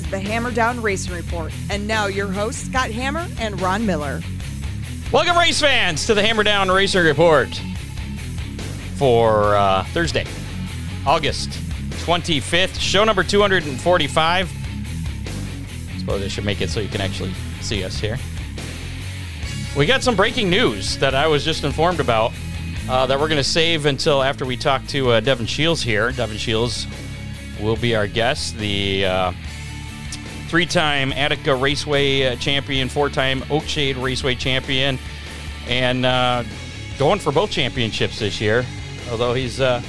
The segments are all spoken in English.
is the Hammer Down Racing Report. And now your hosts, Scott Hammer and Ron Miller. Welcome, race fans, to the Hammer Down Racing Report for uh, Thursday, August 25th, show number 245. I suppose I should make it so you can actually see us here. We got some breaking news that I was just informed about uh, that we're going to save until after we talk to uh, Devin Shiels here. Devin Shiels will be our guest, the uh, three time Attica Raceway uh, champion, four time Oakshade Raceway champion, and uh, going for both championships this year. Although he's uh,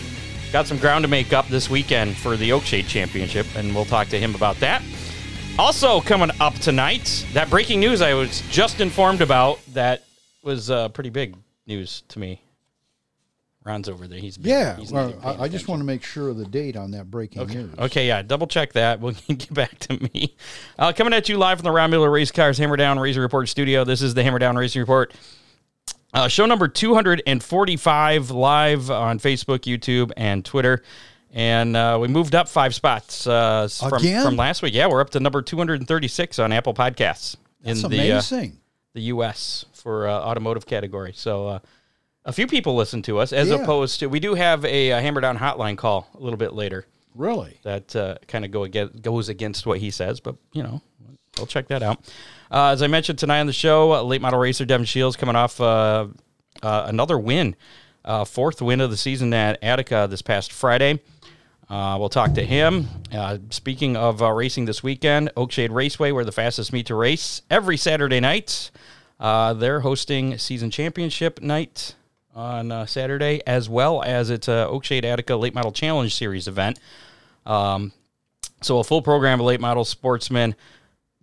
got some ground to make up this weekend for the Oakshade Championship, and we'll talk to him about that. Also, coming up tonight, that breaking news I was just informed about that was uh, pretty big news to me. Ron's over there. He's. Yeah, He's well, I, I just want to make sure of the date on that breaking Okay. news. Okay, yeah, double check that. We'll get back to me. Uh, coming at you live from the Ron Miller Race Cars Hammer Down Racing Report studio. This is the Hammer Down Racing Report. Uh, show number 245 live on Facebook, YouTube, and Twitter. And uh, we moved up five spots uh, from, from last week. Yeah, we're up to number 236 on Apple Podcasts That's in the, uh, amazing. the U.S. for uh, automotive category. So uh, a few people listen to us as Yeah. opposed to, we do have a, a Hammer Down hotline call a little bit later really? that uh, kind of go against, goes against what he says, but you know, we'll check that out. Uh, as I mentioned tonight on the show, uh, late model racer Devin Shiels coming off uh, uh, another win, uh, fourth win of the season at Attica this past Friday. Uh, we'll talk to him. Uh, speaking of uh, racing this weekend, Oakshade Raceway, where the fastest meet to race every Saturday night. Uh, they're hosting season championship night on uh, Saturday, as well as it's a Oakshade Attica Late Model Challenge Series event. Um, so a full program of late model sportsmen,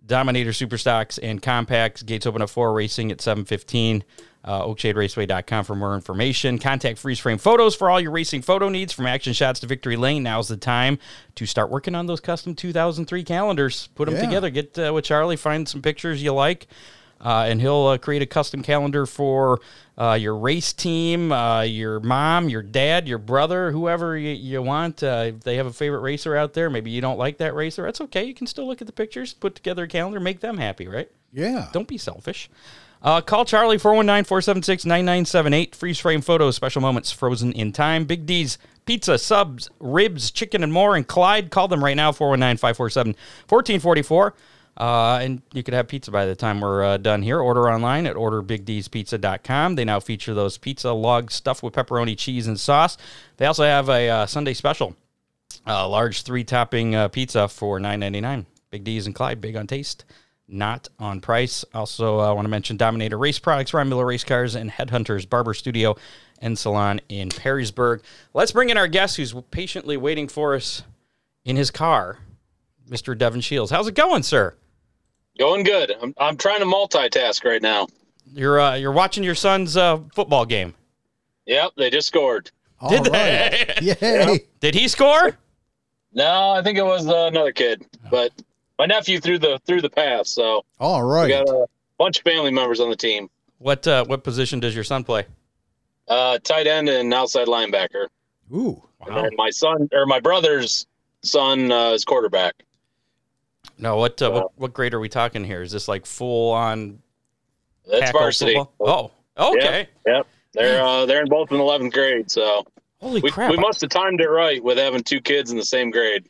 Dominator Superstocks, and Compacts. Gates open at 4, racing at 715. Uh, OakshadeRaceway.com for more information. Contact Freeze Frame Photos for all your racing photo needs from action shots to victory lane. Now's the time to start working on those custom 2003 calendars. Put them Yeah. together. Get uh, with Charlie, find some pictures you like, uh, and he'll uh, create a custom calendar for uh, your race team, uh, your mom, your dad, your brother, whoever you, you want. Uh, if they have a favorite racer out there, maybe you don't like that racer, that's okay. You can still look at the pictures, put together a calendar, make them happy, right? Yeah. Don't be selfish. Uh, call Charlie 419 476 9978. Freeze frame photos, special moments frozen in time. Big D's Pizza, subs, ribs, chicken, and more. And Clyde, call them right now 419 547 1444. Uh, and you could have pizza by the time we're uh, done here. Order online at orderbigdspizza.com. They now feature those pizza logs stuffed with pepperoni, cheese, and sauce. They also have a uh, Sunday special a large three topping uh, pizza for nine ninety nine. Big D's and Clyde, big on taste, not on price. Also, I want to mention Dominator Race Products, Ryan Miller Race Cars, and Headhunters Barber Studio and Salon in Perrysburg. Let's bring in our guest who's patiently waiting for us in his car, Mr. Devin Shiels. How's it going, sir? Going good. I'm, I'm trying to multitask right now. You're uh, you're watching your son's uh, football game. Yep, they just scored. All Did right. they? Yay. Did he score? No, I think it was uh, another kid, but my nephew threw the threw the pass. So all right, we got a bunch of family members on the team. What uh, what position does your son play? Uh, tight end and outside linebacker. Ooh. And then my son or my brother's son uh, is quarterback. No, what, uh, what what grade are we talking here? Is this like full on That's varsity. football? Oh, okay. Yep. They're uh, they're in both in eleventh grade, so Holy we, crap! we must have timed it right with having two kids in the same grade.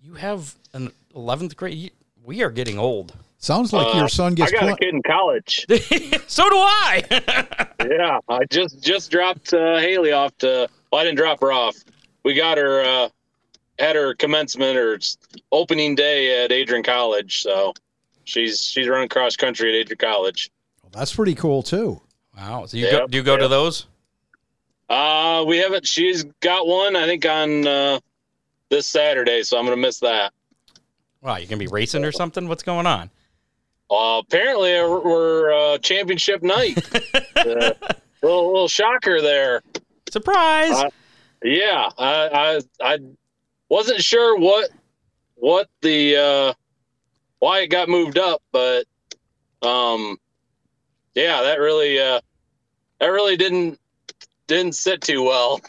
You have an eleventh grade. you- We are getting old. Sounds like Uh, your son I gets got a kid in college. so do I. yeah, I just just dropped uh, Haley off to. Well, I didn't drop her off. We got her uh, at her commencement or opening day at Adrian College. So she's she's running cross country at Adrian College. That's pretty cool too. wow. So you go, do you go to those? Uh, we haven't. She's got one, I think, on uh, this Saturday, so I'm gonna miss that. Wow, you gonna be racing or something? What's going on? Uh, apparently, we're, we're uh, championship night. uh, little, little shocker there. Surprise! Uh, Yeah, I, I I wasn't sure what what the uh, why it got moved up, but um, yeah, that really uh, that really didn't didn't sit too well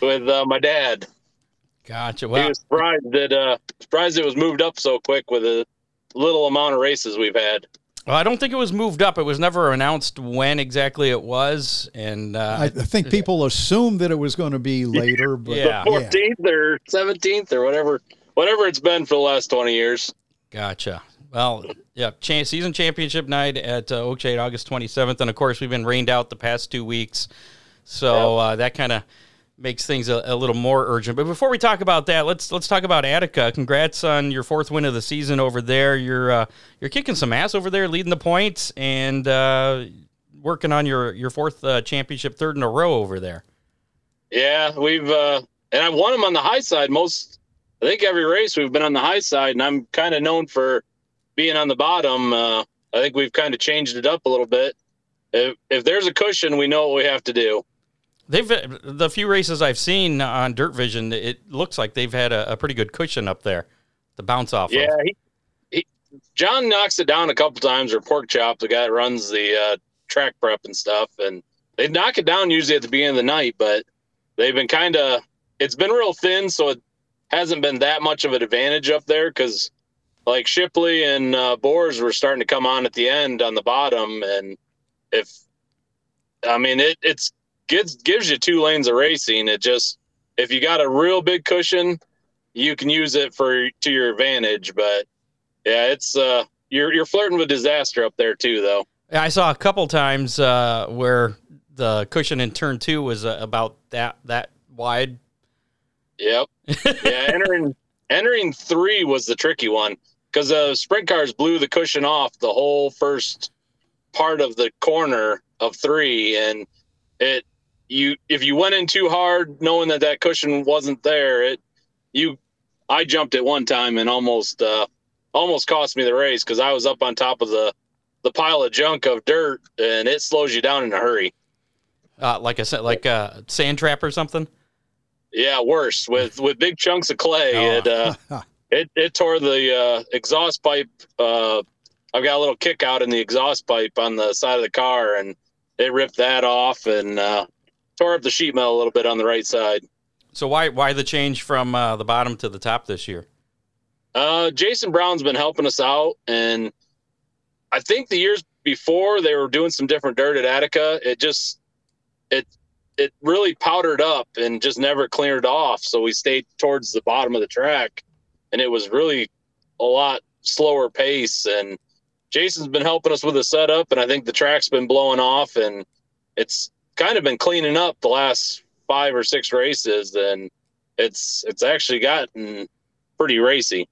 with uh, my dad. gotcha. He was surprised that uh, surprised it was moved up so quick with a little amount of races we've had. Well, I don't think it was moved up. It was never announced when exactly it was, and uh, I, I think people assumed that it was going to be later, but Yeah. Fourteenth or seventeenth or whatever whatever it's been for the last twenty years. Gotcha. Well, yeah, cha- season championship night at uh, Oakshade, August 27th. And of course, we've been rained out the past two weeks. So uh, that kind of makes things a, a little more urgent. But before we talk about that, let's let's talk about Attica. Congrats on your fourth win of the season over there. You're uh, you're kicking some ass over there, leading the points, and uh, working on your your fourth uh, championship, third in a row over there. Yeah, we've uh and I've won them on the high side most I think every race we've been on the high side and I'm kind of known for being on the bottom. Uh I think we've kind of changed it up a little bit. If if there's a cushion, we know what we have to do. They've the few races I've seen on Dirt Vision, it looks like they've had a, a pretty good cushion up there to bounce off Yeah, of. he, he John knocks it down a couple times or pork chop, the guy that runs the uh track prep and stuff and they knock it down usually at the beginning of the night, but they've been kind of it's been real thin, so it hasn't been that much of an advantage up there because like Shipley and uh, Boers were starting to come on at the end on the bottom, and if I mean it, it's gives gives you two lanes of racing. It just if you got a real big cushion, you can use it for to your advantage. But yeah, it's uh you're you're flirting with disaster up there too, though. Yeah, I saw a couple times uh, where the cushion in turn two was uh, about that that wide. Yep. yeah, entering entering three was the tricky one because uh, sprint cars blew the cushion off the whole first part of the corner of three, and it you if you went in too hard, knowing that that cushion wasn't there, it you I jumped at one time and almost uh, almost cost me the race because I was up on top of the the pile of junk of dirt, and it slows you down in a hurry. Uh, like I said, like a sand trap or something. Yeah, worse with with big chunks of clay. Oh. It uh, it it tore the uh, exhaust pipe. Uh, I've got a little kick out in the exhaust pipe on the side of the car, and it ripped that off and uh, tore up the sheet metal a little bit on the right side. So why why the change from uh, the bottom to the top this year? Uh, Jason Brown's been helping us out, and I think the years before they were doing some different dirt at Attica. It just it it really powdered up and just never cleared off. So we stayed towards the bottom of the track, and it was really a lot slower pace. And Jason's been helping us with the setup, and I think the track's been blowing off, and it's kind of been cleaning up the last five or six races, and it's it's actually gotten pretty racy.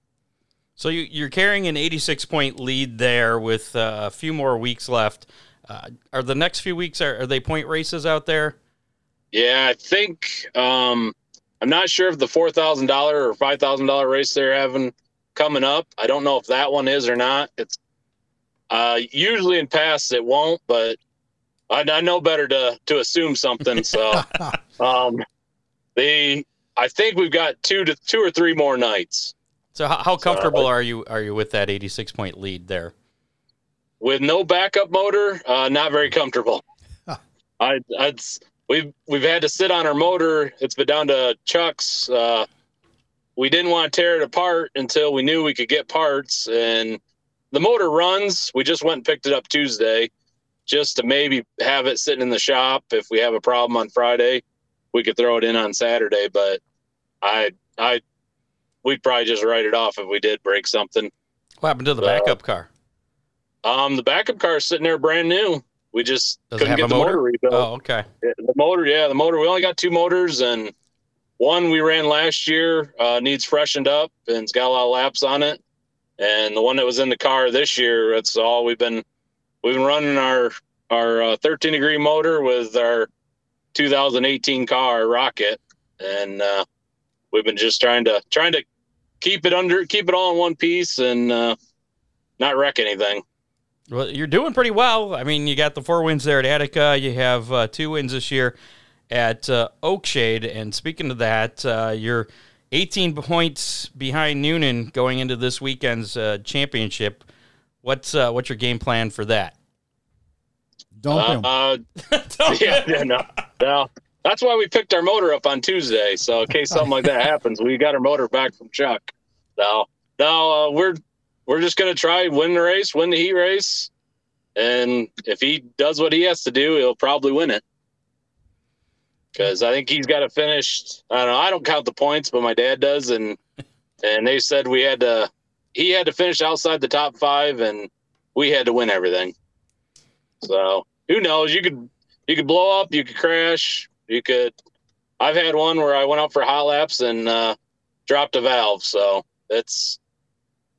So you, you're carrying an 86 point lead there with uh, a few more weeks left. Uh, are the next few weeks are, are they point races out there? Yeah, I think um, I'm not sure if the four thousand dollar or five thousand dollar race they're having coming up. I don't know if that one is or not. It's uh, usually in past it won't, but I, I know better to to assume something. So um, the I think we've got two to two or three more nights So how, how comfortable are you are you with that 86 point lead there? with no backup motor. Uh, not very comfortable. I, I'd, we've we've had to sit on our motor. It's been down to Chuck's. Uh, we didn't want to tear it apart until we knew we could get parts, and the motor runs. We just went and picked it up Tuesday, just to maybe have it sitting in the shop if we have a problem on Friday. We could throw it in on Saturday, but I I we'd probably just write it off if we did break something. What happened to the Uh, backup car? Um, the backup car is sitting there brand new. We just Does couldn't get the motor? motor, rebuilt. Oh, okay. The motor, yeah, the motor. We only got two motors, and one we ran last year uh, needs freshened up and it's got a lot of laps on it. And the one that was in the car this year, that's all we've been we've been running our our uh, 13 degree motor with our 2018 car Rocket, and uh, we've been just trying to trying to keep it under keep it all in one piece and uh, not wreck anything. Well, you're doing pretty well. I mean, you got the four wins there at Attica. You have uh, two wins this year at uh, Oakshade. And speaking of that, uh, you're 18 points behind Noonan going into this weekend's championship. What's uh, what's your game plan for that? Dump him. Uh, yeah, yeah, no, no. That's why we picked our motor up on Tuesday. So in case something like that happens, we got our motor back from Chuck. No, no, uh, we're we're just gonna try win the race, win the heat race, and if he does what he has to do, he'll probably win it. Because I think he's got to finish. I don't know. I don't count the points, but my dad does, and and they said we had to. He had to finish outside the top five, and we had to win everything. So who knows? You could you could blow up, you could crash, you could. I've had one where I went out for hot laps and uh, dropped a valve, so it's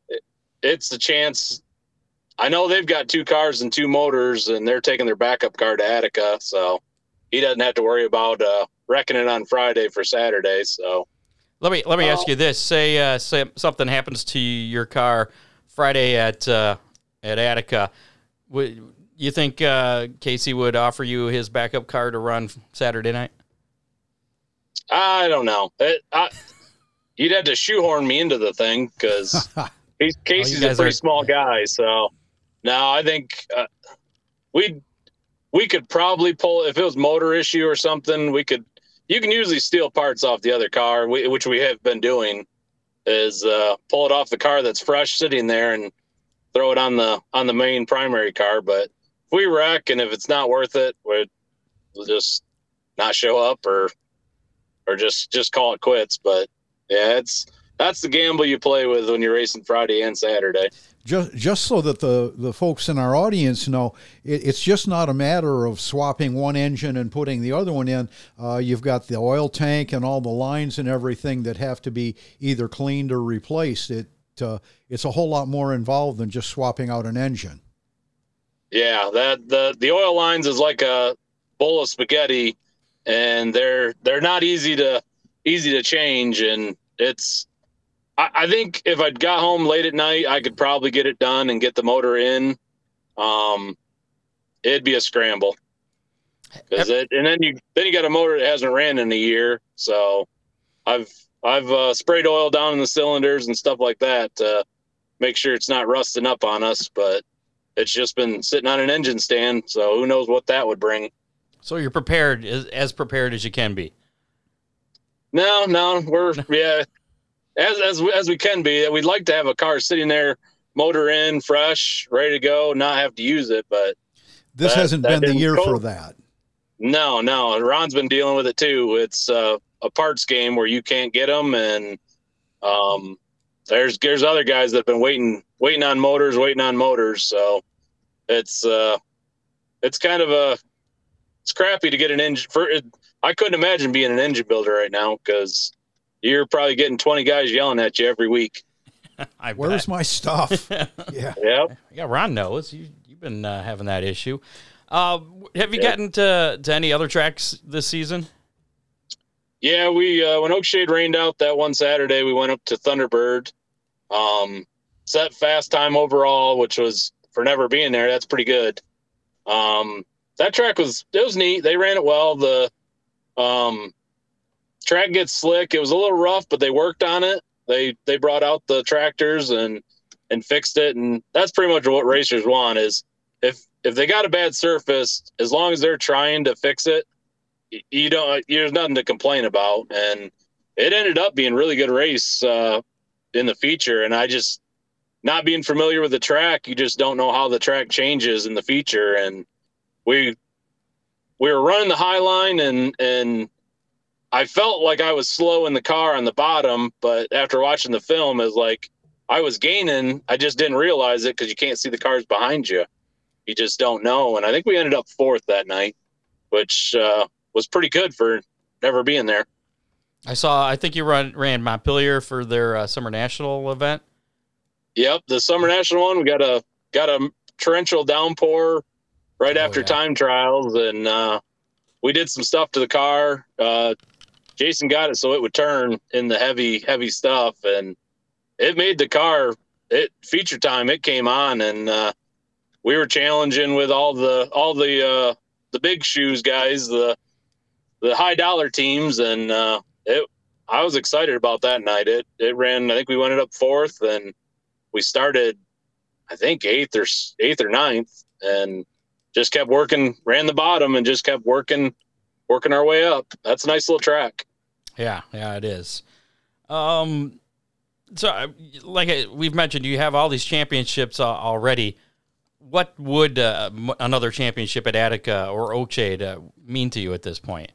it, it's the chance. I know they've got two cars and two motors, and they're taking their backup car to Attica, so he doesn't have to worry about uh, wrecking it on Friday for Saturday. So Let me let me ask Oh. you this: say uh, say something happens to your car Friday at uh, at Attica. Would you think uh, Casey would offer you his backup car to run Saturday night? I don't know. It, I, you'd have to shoehorn me into the thing because Casey's a pretty are- small guy. So no, I think uh, we we could probably pull if it was motor issue or something. We could. You can usually steal parts off the other car, which we have been doing. Is uh, pull it off the car that's fresh sitting there and throw it on the on the main primary car. But if we wreck and if it's not worth it, we'll just not show up or or just just call it quits. But yeah, it's that's the gamble you play with when you're racing Friday and Saturday. Just just so that the the folks in our audience know, it, it's just not a matter of swapping one engine and putting the other one in. Uh, you've got the oil tank and all the lines and everything that have to be either cleaned or replaced. It uh, it's a whole lot more involved than just swapping out an engine. Yeah, that the the oil lines is like a bowl of spaghetti, and they're they're not easy to easy to change, and it's. I, I think if I'd got home late at night, I could probably get it done and get the motor in. Um, it'd be a scramble. 'Cause it, and then you then you got a motor that hasn't ran in a year, so I've I've uh, sprayed oil down in the cylinders and stuff like that to make sure it's not rusting up on us, but it's just been sitting on an engine stand, so who knows what that would bring. So you're prepared as, as prepared as you can be. No, no, we're yeah, as as as we can be. We'd like to have a car sitting there, motor in, fresh, ready to go, not have to use it. But This That- hasn't that been the year go. for that. no, no, Ron's been dealing with it too. It's uh, a parts game where you can't get them, and um, there's there's other guys that have been waiting waiting on motors, waiting on motors. So it's uh, it's kind of a it's crappy to get an engine for. It, I couldn't imagine being an engine builder right now because you're probably getting 20 guys yelling at you every week. I Where's bet. my stuff? yeah. Yep. Yeah, Ron knows. You, you've been uh, having that issue. Uh, have you gotten to, to any other tracks this season? Yeah, we uh, when Oakshade rained out that one Saturday, we went up to Thunderbird. Um, set fast time overall, which was for never being there. That's pretty good. Um, that track was it was neat. They ran it well. The um, track gets slick. It was a little rough, but they worked on it. They they brought out the tractors and and fixed it, and that's pretty much what racers want. Is if if they got a bad surface, as long as they're trying to fix it, you don't there's nothing to complain about and it ended up being really good race uh, in the feature and i just not being familiar with the track you just don't know how the track changes in the feature and we we were running the high line and and i felt like i was slow in the car on the bottom but after watching the film is like i was gaining i just didn't realize it because you can't see the cars behind you you just don't know and i think we ended up fourth that night which uh, was pretty good for never being there. I saw. I think you run ran Montpelier for their uh, summer national event. Yep, the summer national one, we got a got a torrential downpour right Oh, after yeah. time trials, and uh, we did some stuff to the car. Uh, Jason got it so it would turn in the heavy heavy stuff, and it made the car. It feature time. It came on, and uh, we were challenging with all the all the uh, the big shoes guys, the the high dollar teams, and uh, it. I was excited about that night. It it ran. I think we went up fourth, and we started. I think eighth or eighth or ninth, and just kept working. Ran the bottom and just kept working, working our way up. That's a nice little track. Yeah, yeah, it is. Um, so uh, like uh, we've mentioned, you have all these championships uh, already. What would uh, another championship at Attica or Oakshade uh, mean to you at this point?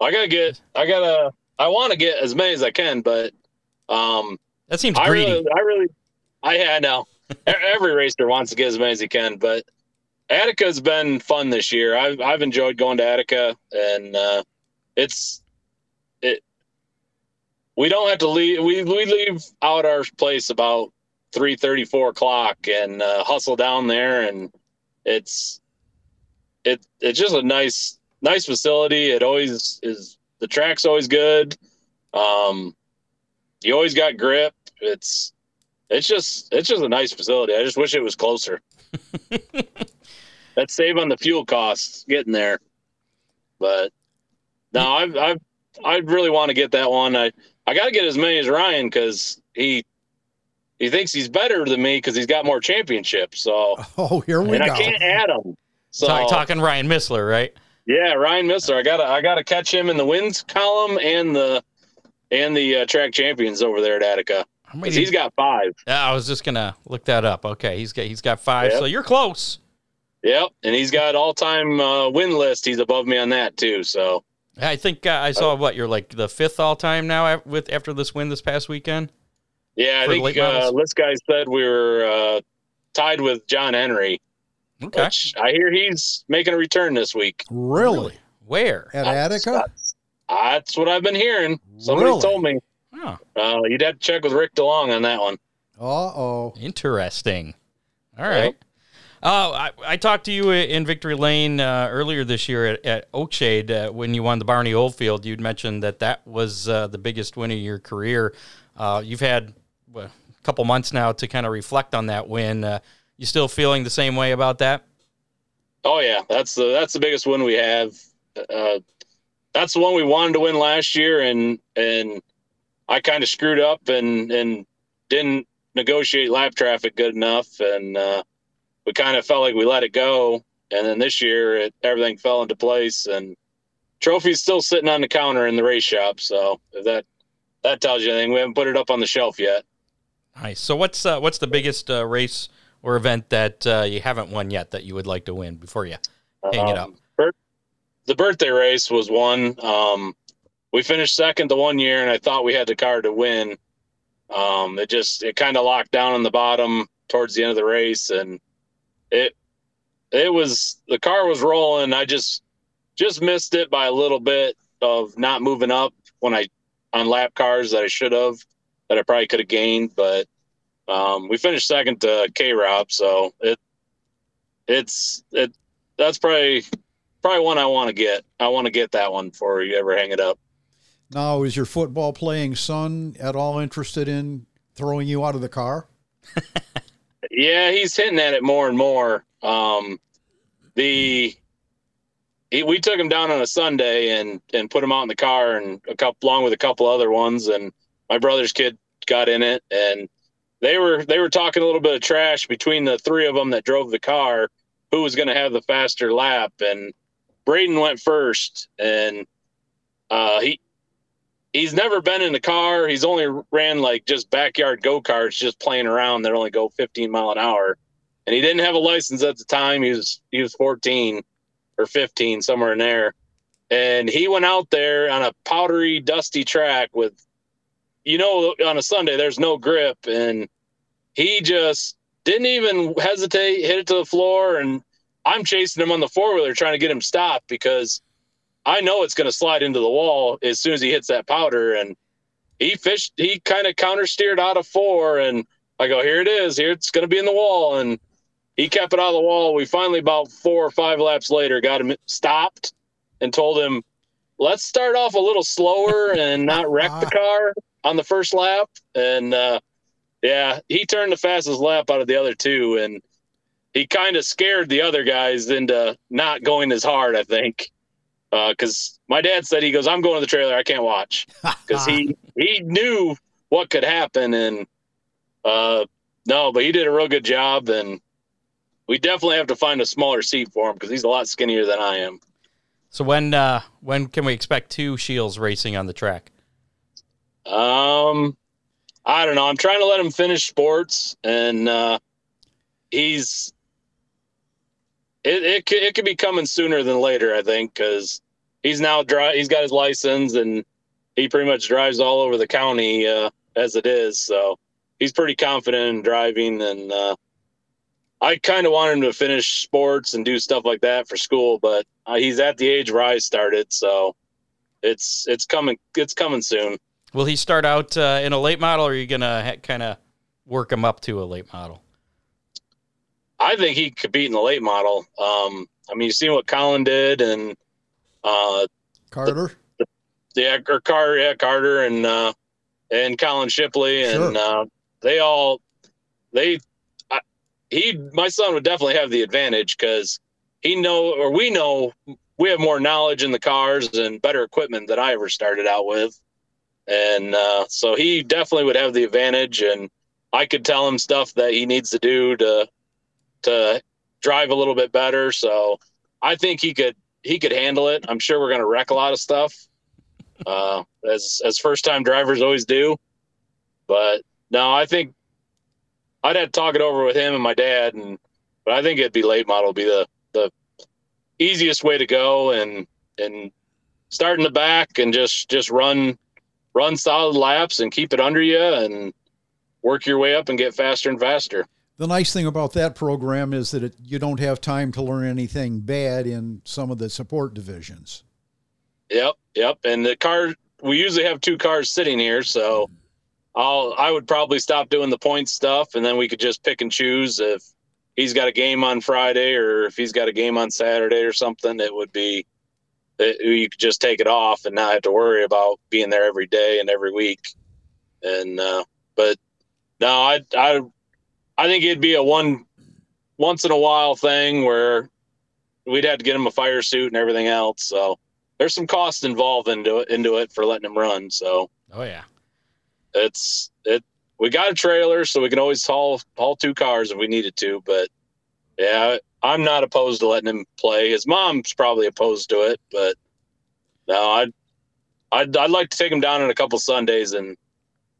I gotta get. I gotta. I want to get as many as I can, but um, that seems greedy. I really, I really, I yeah, know. Every racer wants to get as many as he can, but Attica's been fun this year. I've I've enjoyed going to Attica, and uh, it's it. We don't have to leave. We we leave out our place about three thirty, four o'clock, and uh, hustle down there, and it's it it's just a nice nice facility. It always is. The track's always good. Um, you always got grip. It's it's just it's just a nice facility. I just wish it was closer. That's save on the fuel costs getting there. But no, I've I've I really want to get that one. I I got to get as many as Ryan because he he thinks he's better than me because he's got more championships. So oh, here we and go. I can't add them. So Talk, talking Ryan Missler, right? Yeah, Ryan Missler. I gotta I gotta catch him in the wins column and the and the uh, track champions over there at Attica. He's got five. Yeah, I was just gonna look that up. Okay, he's got he's got five. Yep. So you're close. Yep, and he's got all time uh, win list. He's above me on that too. So I think uh, I saw what you're like the fifth all time now with after this win this past weekend. Yeah, I think uh, this guy said we were uh, tied with John Henry. Okay, which I hear he's making a return this week. Really? Where at Attica? That's, that's, what I've been hearing. Somebody really? told me. Oh. Uh, you'd have to check with Rick DeLong on that one. Uh oh. Interesting. All right. Yep. Uh, I, I, talked to you in Victory Lane uh, earlier this year at, at Oakshade uh, when you won the Barney Oldfield. You'd mentioned that that was uh, the biggest win of your career. Uh, you've had well, a couple months now to kind of reflect on that win. Uh, you still feeling the same way about that? Oh yeah, that's the that's the biggest win we have. that's the one we wanted to win last year, and and I kind of screwed up and and didn't negotiate lap traffic good enough, and we kind of felt like we let it go. And then this year, it, everything fell into place, and trophy's still sitting on the counter in the race shop. So if that that tells you anything, we haven't put it up on the shelf yet. Nice. So what's uh, what's the biggest uh, race or event that uh, you haven't won yet that you would like to win before you hang um, it up? Um, the birthday race was one. Um, we finished second the one year, and I thought we had the car to win. Um, it just it kind of locked down on the bottom towards the end of the race, and it it was the car was rolling. I just just missed it by a little bit of not moving up when I on lap cars that I should have that I probably could have gained, but um, we finished second to K Rob, so it it's it that's probably probably one I want to get. I want to get that one before you ever hang it up. Now, is your football playing son at all interested in throwing you out of the car? Yeah, he's hitting at it more and more. Um, the he, we took him down on a Sunday and and put him out in the car and a couple along with a couple other ones and my brother's kid got in it and they were they were talking a little bit of trash between the three of them that drove the car who was going to have the faster lap and Braden went first and uh, he he's never been in a car. He's only ran like just backyard go karts, just playing around that only go 15 mile an hour. And he didn't have a license at the time. He was he was 14 or 15, somewhere in there. And he went out there on a powdery, dusty track with, you know, on a Sunday there's no grip, and he just didn't even hesitate, hit it to the floor, and I'm chasing him on the four wheeler trying to get him stopped because I know it's going to slide into the wall as soon as he hits that powder. And he fished, he kind of counter steered out of four. And I go, here it is. Here it's going to be in the wall. And he kept it out of the wall. We finally, about four or five laps later, got him stopped and told him, let's start off a little slower and not wreck the car on the first lap. And uh, yeah, he turned the fastest lap out of the other two. And he kind of scared the other guys into not going as hard, I think. Because uh, my dad said, he goes, I'm going to the trailer. I can't watch. Because he, he knew what could happen. And uh, no, but he did a real good job. And we definitely have to find a smaller seat for him because he's a lot skinnier than I am. So when uh, when can we expect two Shiels racing on the track? Um, I don't know. I'm trying to let him finish sports, and uh, he's it it could, it could be coming sooner than later. I think because he's now dry. He's got his license, and he pretty much drives all over the county uh, as it is. So he's pretty confident in driving, and uh, I kind of want him to finish sports and do stuff like that for school, but uh, he's at the age where I started, so it's it's coming it's coming soon. Will he start out uh, in a late model, or are you gonna ha- kind of work him up to a late model? I think he could beat in the late model. Um, I mean, you see what Colin did, and uh, Carter, the, the, yeah, or Car, yeah, Carter, and uh, and Colin Shipley, and sure. uh, they all they he my son would definitely have the advantage because he know or we know we have more knowledge in the cars and better equipment than I ever started out with, and uh, so he definitely would have the advantage. And I could tell him stuff that he needs to do to to drive a little bit better. So I think he could he could handle it. I'm sure we're going to wreck a lot of stuff, uh, as as first time drivers always do. But no, I think I'd have to talk it over with him and my dad, and but I think it'd be late model be the the easiest way to go, and and start in the back and just just run run solid laps and keep it under you and work your way up and get faster and faster. The nice thing about that program is that it, you don't have time to learn anything bad in some of the support divisions. Yep, yep. And the car, we usually have two cars sitting here, so I'll I would probably stop doing the point stuff, and then we could just pick and choose if he's got a game on Friday or if he's got a game on Saturday or something. It would be it, you could just take it off and not have to worry about being there every day and every week. And uh, but no, I I I think it'd be a one once in a while thing where we'd have to get him a fire suit and everything else. So there's some cost involved into it into it for letting him run. So oh yeah it's it. We got a trailer, so we can always haul haul two cars if we needed to. But yeah, I'm not opposed to letting him play. His mom's probably opposed to it, but no, I'd I'd, I'd like to take him down in a couple Sundays and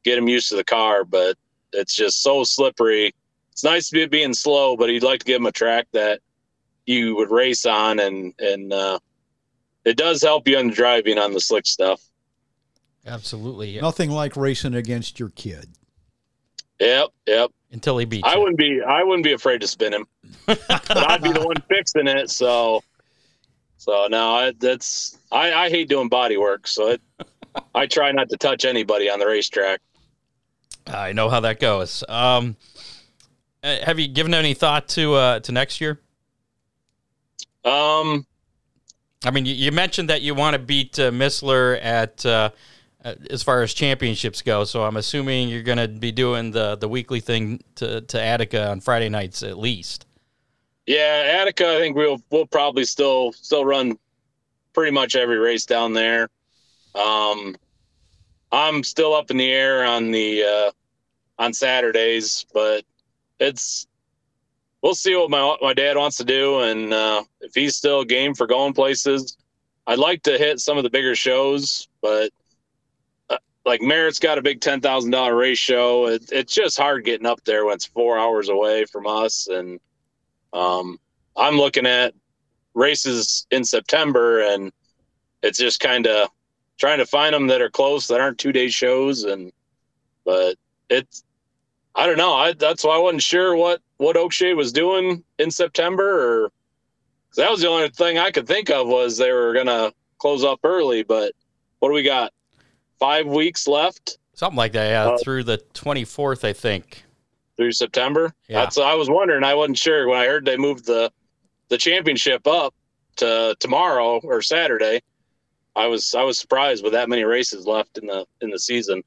get him used to the car. But it's just so slippery. It's nice to be being slow, but he'd like to give him a track that you would race on, and and uh, it does help you on the driving on the slick stuff. Absolutely. Yep. Nothing like racing against your kid. Yep, yep. Until he beats. I you. wouldn't be. I wouldn't be afraid to spin him, but I'd be the one fixing it. So, so no, I, that's I, I hate doing body work. So it, I try not to touch anybody on the racetrack. I know how that goes. Um, uh, have you given any thought to uh, to next year? Um, I mean, you, you mentioned that you want to beat uh, Missler at uh, uh, as far as championships go. So I'm assuming you're going to be doing the the weekly thing to to Attica on Friday nights at least. Yeah, Attica. I think we'll we'll probably still still run pretty much every race down there. Um, I'm still up in the air on the uh, on Saturdays, but it's we'll see what my my dad wants to do, and uh, if he's still game for going places. I'd like to hit some of the bigger shows, but like Merritt's got a big ten thousand dollar race show. It, it's just hard getting up there when it's four hours away from us, and um, I'm looking at races in September, and it's just kind of trying to find them that are close that aren't two day shows, and but it's I don't know. I that's why I wasn't sure what what Oakshade was doing in September, or that was the only thing I could think of was they were gonna close up early. But what do we got? five weeks left. Something like that, yeah, uh, through the 24th, I think. through September. Yeah. That's I was wondering. I wasn't sure when I heard they moved the the championship up to tomorrow or Saturday. I was I was surprised with that many races left in the in the season.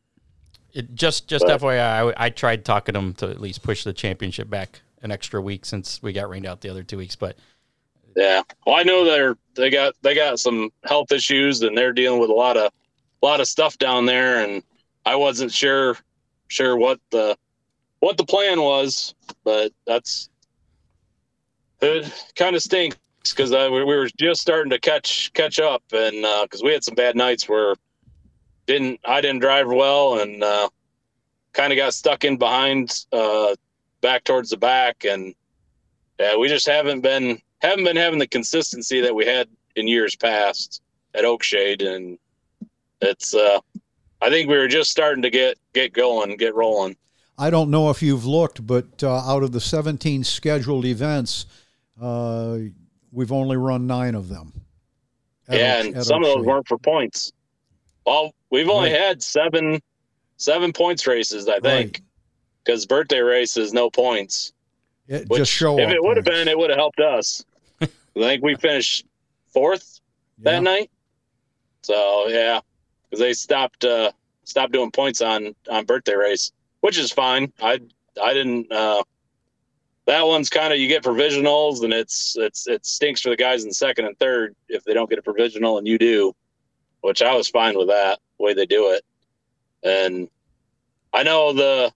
It just just But- FYI, I, I tried talking them to at least push the championship back an extra week since we got rained out the other two weeks. But Yeah. Well, I know they're they got they got some health issues and they're dealing with a lot of a lot of stuff down there and I wasn't sure sure what the what the plan was, but that's it kind of stinks because we, we were just starting to catch catch up and uh, because we had some bad nights where didn't I didn't drive well and uh, kind of got stuck in behind uh, back towards the back and yeah we just haven't been haven't been having the consistency that we had in years past at Oakshade, and it's. Uh, I think we were just starting to get get going, get rolling. I don't know if you've looked, but uh, out of the 17 scheduled events, uh, we've only run nine of them. yeah, Oak- and some of those weren't for points. Well, we've only Right. had seven seven points races, I think, because birthday race is no points. It, Which, just show if it would have been, it would have helped us. I think we finished fourth that night. So yeah, because they stopped uh, stopped doing points on on birthday race, which is fine. I I didn't. Uh, that one's kind of you get provisionals, and it's it's it stinks for the guys in second and third if they don't get a provisional, and you do, which I was fine with that way they do it. And I know the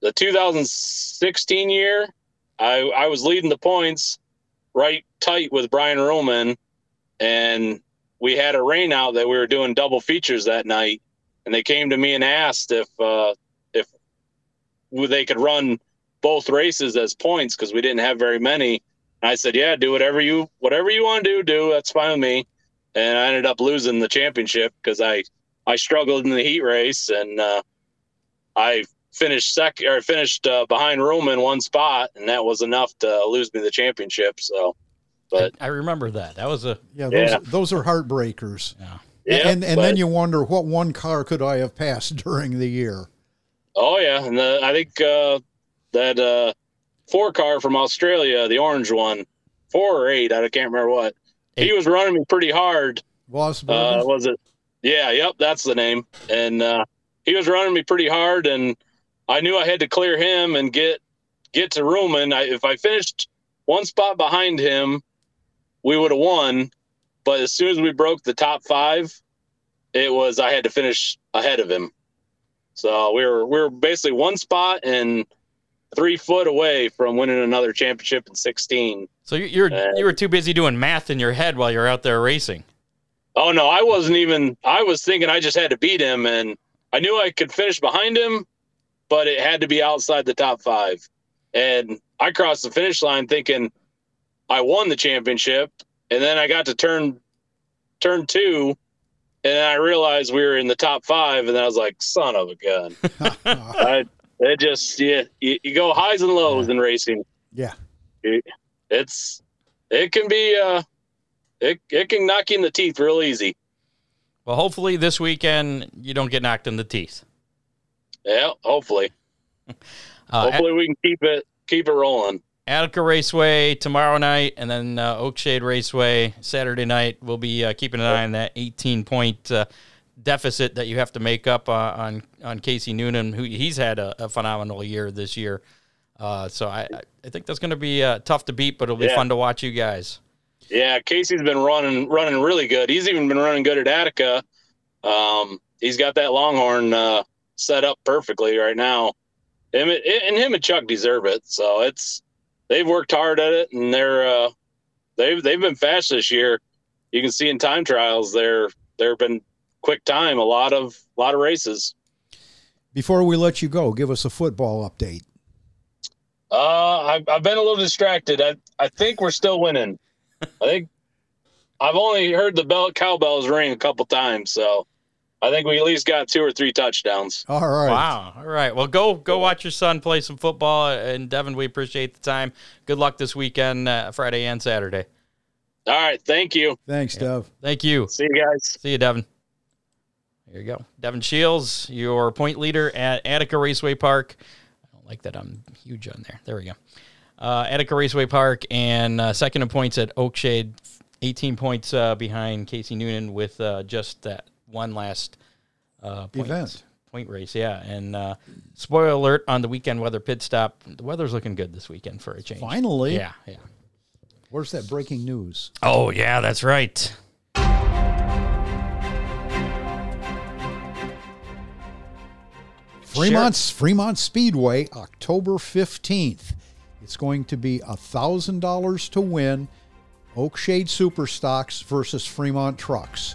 the 2016 year, I I was leading the points right tight with Brian Roman, and we had a rain out that we were doing double features that night, and they came to me and asked if uh, if they could run both races as points because we didn't have very many. And I said, "Yeah, do whatever you whatever you want to do. Do that's fine with me." And I ended up losing the championship because I I struggled in the heat race and uh, I finished second or finished uh, behind Roman one spot, and that was enough to lose me the championship. So, but I remember that. That was a Yeah, those, Yeah. those are heartbreakers. yeah, and and but- then you wonder what one car could I have passed during the year? Oh yeah, and the, I think uh, that uh, four car from Australia, the orange one, four or eight, I can't remember what. He was running me pretty hard. Was Uh, was it? Yeah, yep, that's the name. And uh, he was running me pretty hard, and I knew I had to clear him and get get to Ruman. I, if I finished one spot behind him, we would have won. But as soon as we broke the top five, it was I had to finish ahead of him. So we were we were basically one spot and three foot away from winning another championship in sixteen. so you- you're Uh, you were too busy doing math in your head while you're out there racing. Oh no, I wasn't even. I was thinking I just had to beat him, and I knew I could finish behind him, but it had to be outside the top five. And I crossed the finish line thinking I won the championship, and then I got to turn turn two, and then I realized we were in the top five, and then I was like, "Son of a gun!" I, it just yeah, you, you go highs and lows in racing. yeah. It's it can be uh, it it can knock you in the teeth real easy. Well, hopefully this weekend you don't get knocked in the teeth. Yeah, hopefully. Uh, Hopefully we can keep it keep it rolling. Attica Raceway tomorrow night, and then uh, Oakshade Raceway Saturday night. We'll be uh, keeping an eye on that 18 point uh, deficit that you have to make up uh, on on Casey Noonan, who he's had a, a phenomenal year this year. Uh, so I I- think that's going to be uh, tough to beat, but it'll be Yeah. fun to watch you guys. Yeah, Casey's been running running really good. He's even been running good at Attica. Um, he's got that Longhorn uh, set up perfectly right now. Him and him and Chuck deserve it. So it's they've worked hard at it, and they're uh, they've they've been fast this year. You can see in time trials they're they've been quick time. A lot of a lot of races. Before we let you go, give us a football update. Uh, I've, I've been a little distracted. I I think we're still winning. I think I've only heard the bell cowbells ring a couple times, so I think we at least got two or three touchdowns. All right. Wow. All right. Well, go go watch your son play some football, and Devin, we appreciate the time. Good luck this weekend, uh, Friday and Saturday. All right, thank you. Thanks, Dev. Thank you. See you guys. See you, Devin. There you go. Devin Shiels, your point leader at Attica Raceway Park. I don't like that I'm huge on there. There we go. Uh, Attica Raceway Park and uh, second in points at Oakshade, 18 points uh, behind Casey Noonan with uh, just that one last uh, point, Event. point race. Yeah, and uh, spoiler alert on the weekend weather pit stop. The weather's looking good this weekend for a change. Finally. Yeah, yeah. Where's that breaking news? Oh yeah, that's right. Fremont Fremont Speedway, October 15th. It's going to be $1,000 to win Oakshade Super Stocks versus Fremont Trucks.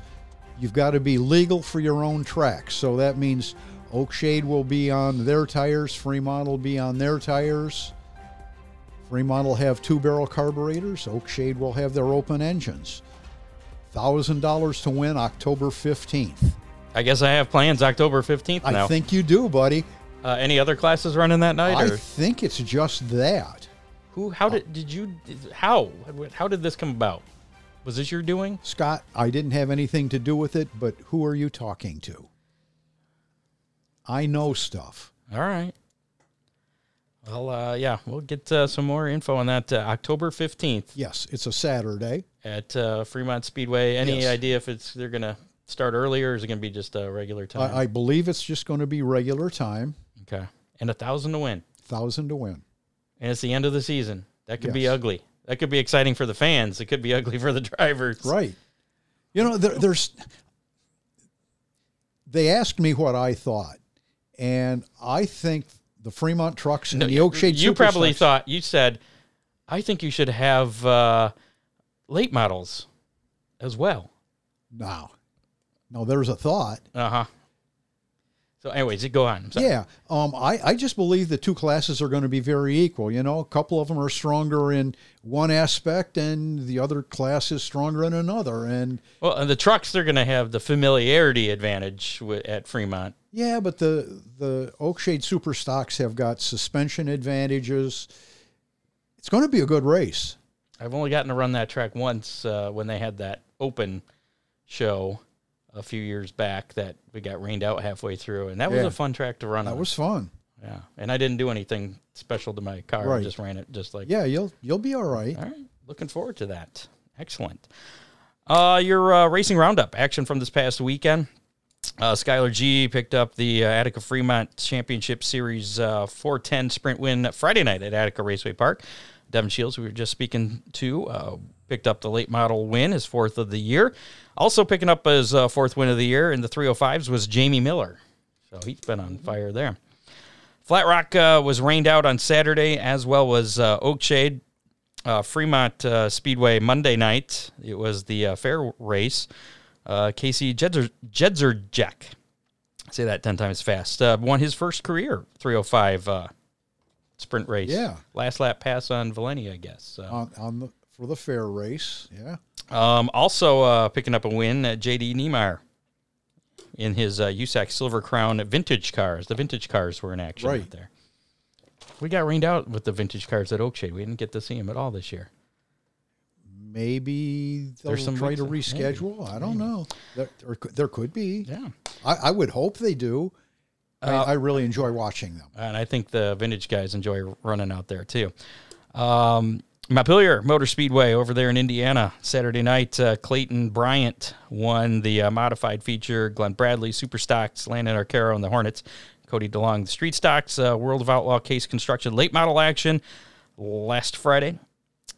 You've got to be legal for your own track. So that means Oakshade will be on their tires, Fremont will be on their tires. Fremont will have two barrel carburetors, Oakshade will have their open engines. $1,000 to win October 15th. I guess I have plans October 15th now. I think you do, buddy. uh, any other classes running that night? I Or think it's just that. who? How did did you? How? How did this come about? Was this your doing? Scott, I didn't have anything to do with it, but who are you talking to? I know stuff. All right. Well, uh, yeah, we'll get uh, some more info on that uh, October 15th Yes, it's a Saturday. at uh, Fremont Speedway. Any Yes. idea if it's they're going to start earlier or is it going to be just a regular time? I, I believe it's just going to be regular time, okay. And a thousand to win. thousand to win. And it's the end of the season. That could be Yes. ugly. That could be exciting for the fans. It could be ugly for the drivers. Right. You know, there, there's. They asked me what I thought, and I think the Fremont trucks and the Oakshade you probably thought you said, I think you should have uh, late models as well. no, no. There's a thought. Uh huh. So, anyways, go on. Yeah, um, I, I just believe the two classes are going to be very equal. You know, a couple of them are stronger in one aspect, and the other class is stronger in another. And Well, and the trucks they're going to have the familiarity advantage at Fremont. yeah, but the the Oakshade Super Stocks have got suspension advantages. It's going to be a good race. I've only gotten to run that track once uh, when they had that open show a few years back that we got rained out halfway through, and that was Yeah. a fun track to run. That on. was fun. yeah, and I didn't do anything special to my car. I Right. just ran it just like Yeah, you'll you'll be all right. All right. Looking forward to that. Excellent. Uh, your uh, racing roundup action from this past weekend. Uh, Skylar Gee picked up the uh, Attica Fremont Championship Series uh, 410 sprint win Friday night at Attica Raceway Park. Devin Shiels, we were just speaking to, uh, picked up the late model win, his fourth of the year. Also picking up his uh, fourth win of the year in the 305s was Jamie Miller. So he's been on fire there. Flat Rock uh, was rained out on Saturday, as well was uh, Oakshade. Uh, Fremont uh, Speedway Monday night. It was the uh, fair race. Uh, Casey Jedzer, Jedzerjek, say that 10 times fast, uh, won his first career 305 uh, sprint race. Yeah. Last lap pass on Valenia, I guess. So. On, on the for the fair race. Yeah. Um, also uh, picking up a win at JD Niemeyer in his uh, USAC Silver Crown vintage cars. The vintage cars were in action Right. out there. We got rained out with the vintage cars at Oakshade. We didn't get to see them at all this year. Maybe they'll There's some try to weeks- maybe. reschedule. I don't know. There, or could- there could be. Yeah. I, I would hope they do. I, Uh, I really enjoy watching them. And I think the vintage guys enjoy running out there too. Um, Montpelier Motor Speedway over there in Indiana, Saturday night. Uh, Clayton Bryant won the uh, modified feature. Glenn Bradley, Super Stocks, Landon Arcaro, and the Hornets. Cody DeLong, the Street Stocks, uh, World of Outlaw Case Construction late model action last Friday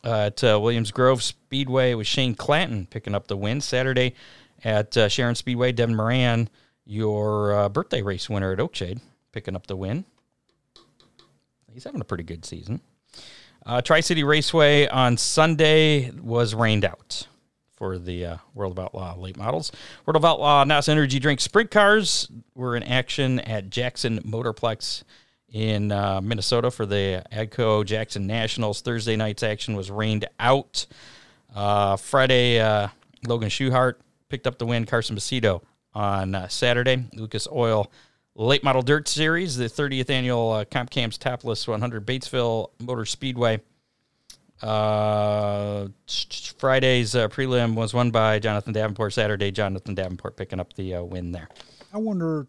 uh, at uh, Williams Grove Speedway with Shane Clanton picking up the win. Saturday at uh, Sharon Speedway, Devin Moran, your birthday race winner at Oakshade, picking up the win. He's having a pretty good season. Uh, Tri City Raceway on Sunday was rained out for the uh, World of Outlaw late models. World of Outlaw NOS Energy Drink Sprint Cars were in action at Jackson Motorplex in uh, Minnesota for the AGCO Jackson Nationals. Thursday night's action was rained out. Uh, Friday, uh, Logan Schuchart picked up the win. Carson Macedo on uh, Saturday. Lucas Oil Late Model Dirt Series, the 30th annual uh, Comp Cam's Topless 100 Batesville Motor Speedway. Uh, Friday's uh, prelim was won by Jonathan Davenport. Saturday, Jonathan Davenport picking up the uh, win there. I wonder,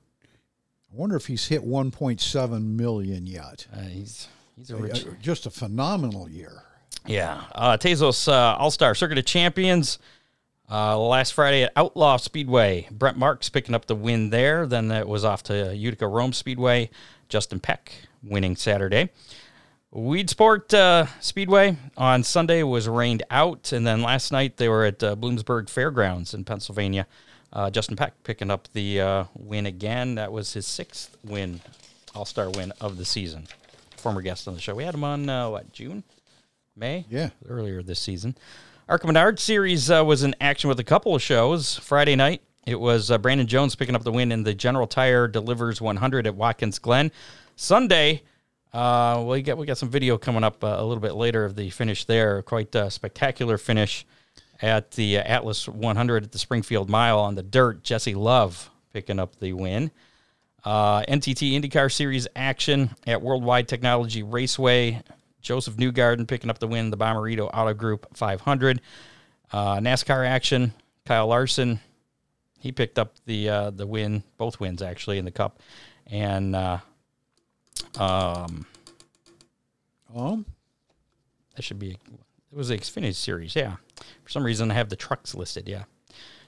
I wonder if he's hit 1.7 million yet. Uh, he's he's a rich. Uh, Just a phenomenal year. Yeah. Uh, Tezos uh, All Star Circuit of Champions. Uh, last Friday at Outlaw Speedway, Brent Marks picking up the win there. Then it was off to Utica Rome Speedway. Justin Peck winning Saturday. Weedsport uh, Speedway on Sunday was rained out, and then last night they were at uh, Bloomsburg Fairgrounds in Pennsylvania. Uh, Justin Peck picking up the uh, win again. That was his sixth win, All Star win of the season. Former guest on the show. We had him on uh, what June, May, Yeah. earlier this season. ARCA Menard series uh, was in action with a couple of shows. Friday night, it was uh, Brandon Jones picking up the win in the General Tire Delivers 100 at Watkins Glen. Sunday, uh, we got we got some video coming up uh, a little bit later of the finish there. Quite a spectacular finish at the uh, Atlas 100 at the Springfield Mile on the dirt. Jesse Love picking up the win. Uh, NTT IndyCar Series action at Worldwide Technology Raceway. Josef Newgarden picking up the win. The Bommarito Auto Group 500. Uh, NASCAR action. Kyle Larson, he picked up the uh, the win, both wins actually in the Cup, and uh, um, Um, that should be it was the Xfinity Series. Yeah, for some reason I have the trucks listed. Yeah,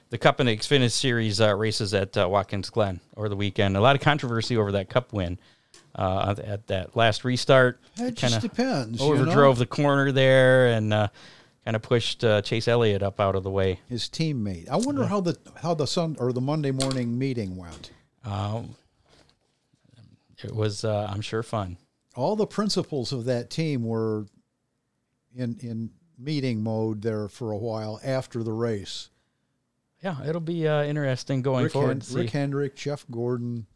the Cup and the Xfinity Series uh, races at uh, Watkins Glen over the weekend. A lot of controversy over that Cup win uh, at- at that last restart. it just depends. you overdrove know? the corner there and uh, kind of pushed uh, Chase Elliott up out of the way. his teammate. I wonder how the how the sun or the Monday morning meeting went. Um, it was, uh, I'm sure, fun. All the principals of that team were in in meeting mode there for a while after the race. Yeah, it'll be uh, interesting going Rick, forward. Hen- to see. Rick Hendrick, Jeff Gordon.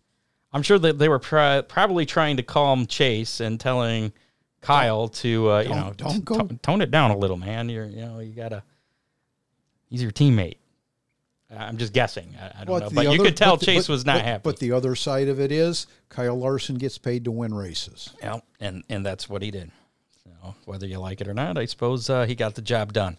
I'm sure that they were pri- probably trying to calm Chase and telling Kyle to, uh, you know, don't t- go- t- tone it down a little, man. You're, you know, you gotta. He's your teammate. I'm just guessing. I, I don't know, the but you could tell but Chase but- was not but- happy. But the other side of it is Kyle Larson gets paid to win races. Yeah, and and that's what he did. So whether you like it or not, I suppose uh, he got the job done.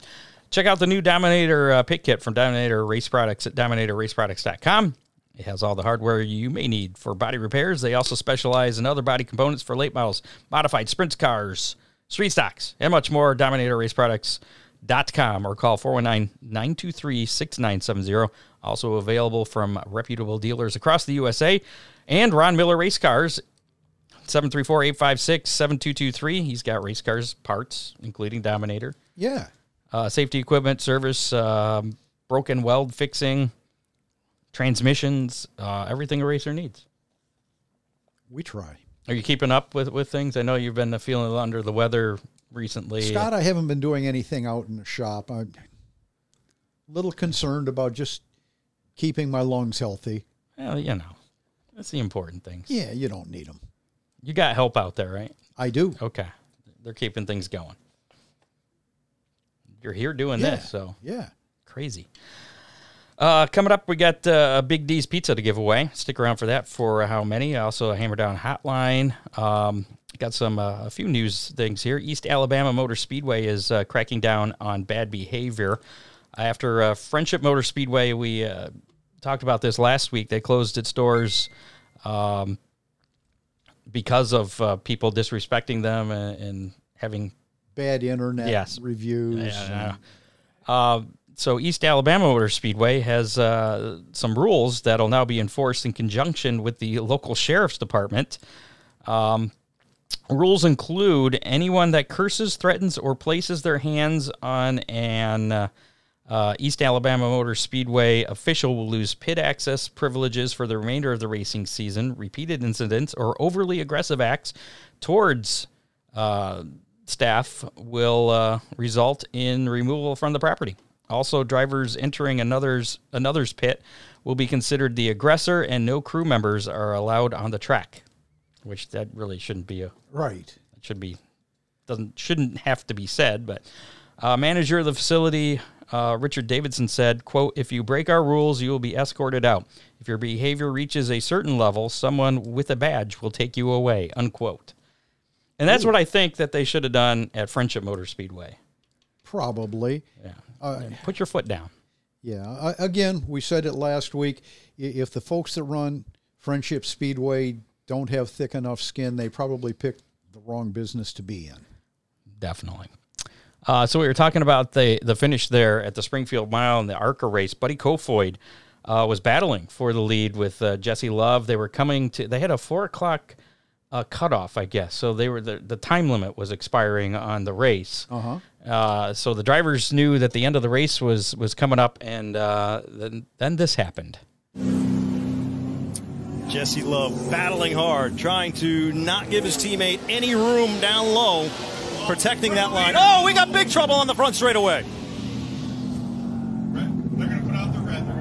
Check out the new Dominator uh, pit kit from Dominator Race Products at DominatorRaceProducts.com. It has all the hardware you may need for body repairs. They also specialize in other body components for late models, modified sprint cars, street stocks, and much more. DominatorRaceProducts.com or call 419-923-6970. Also available from reputable dealers across the USA. And Ron Miller Race Cars 734-856-7223. He's got race cars parts, including Dominator, Yeah. uh, safety equipment, service, um, broken weld fixing, transmissions, uh, everything a racer needs. We try. Are you keeping up with, with things? I know you've been feeling under the weather recently. Scott, I haven't been doing anything out in the shop. I'm a little concerned about just keeping my lungs healthy. Well, you know, that's the important things. Yeah, you don't need them. You got help out there, right? I do. Okay. They're keeping things going. You're here doing Yeah. this, so Yeah. crazy. Uh, coming up, we got uh, a Big D's Pizza to give away. Stick around for that. For how many? Also, a Hammer Down Hotline. Um, got some uh, a few news things here. East Alabama Motor Speedway is uh, cracking down on bad behavior. After uh, Friendship Motor Speedway, we uh, talked about this last week. They closed its doors um, because of uh, people disrespecting them and, and having Bad internet Yes. reviews. yeah. So East Alabama Motor Speedway has uh, some rules that'll now be enforced in conjunction with the local sheriff's department. Um, rules include anyone that curses, threatens, or places their hands on an uh, uh, East Alabama Motor Speedway official will lose pit access privileges for the remainder of the racing season. Repeated incidents or overly aggressive acts towards uh, staff will uh, result in removal from the property. Also, drivers entering another's another's pit will be considered the aggressor, and no crew members are allowed on the track. Which that really shouldn't be a Right. it should be doesn't shouldn't have to be said, but uh, manager of the facility, uh, Richard Davidson said, "quote If you break our rules, you will be escorted out. If your behavior reaches a certain level, someone with a badge will take you away." Unquote. And that's what I think that they should have done at Friendship Motor Speedway. Probably. Yeah, Uh, put your foot down. Yeah. Again, we said it last week. If the folks that run Friendship Speedway don't have thick enough skin. They probably picked the wrong business to be in. Definitely. Uh, so we were talking about the the finish there at the Springfield Mile and the ARCA race. Buddy Kofoid uh, was battling for the lead with uh, Jesse Love. They were coming to. They had a four o'clock uh, cutoff, I guess. So they were the the time limit was expiring on the race. Uh-huh. Uh, so the drivers knew that the end of the race was was coming up, and uh, then then this happened. Jesse Love battling hard, trying to not give his teammate any room down low, protecting that line. Oh, we got big trouble on the front straightaway.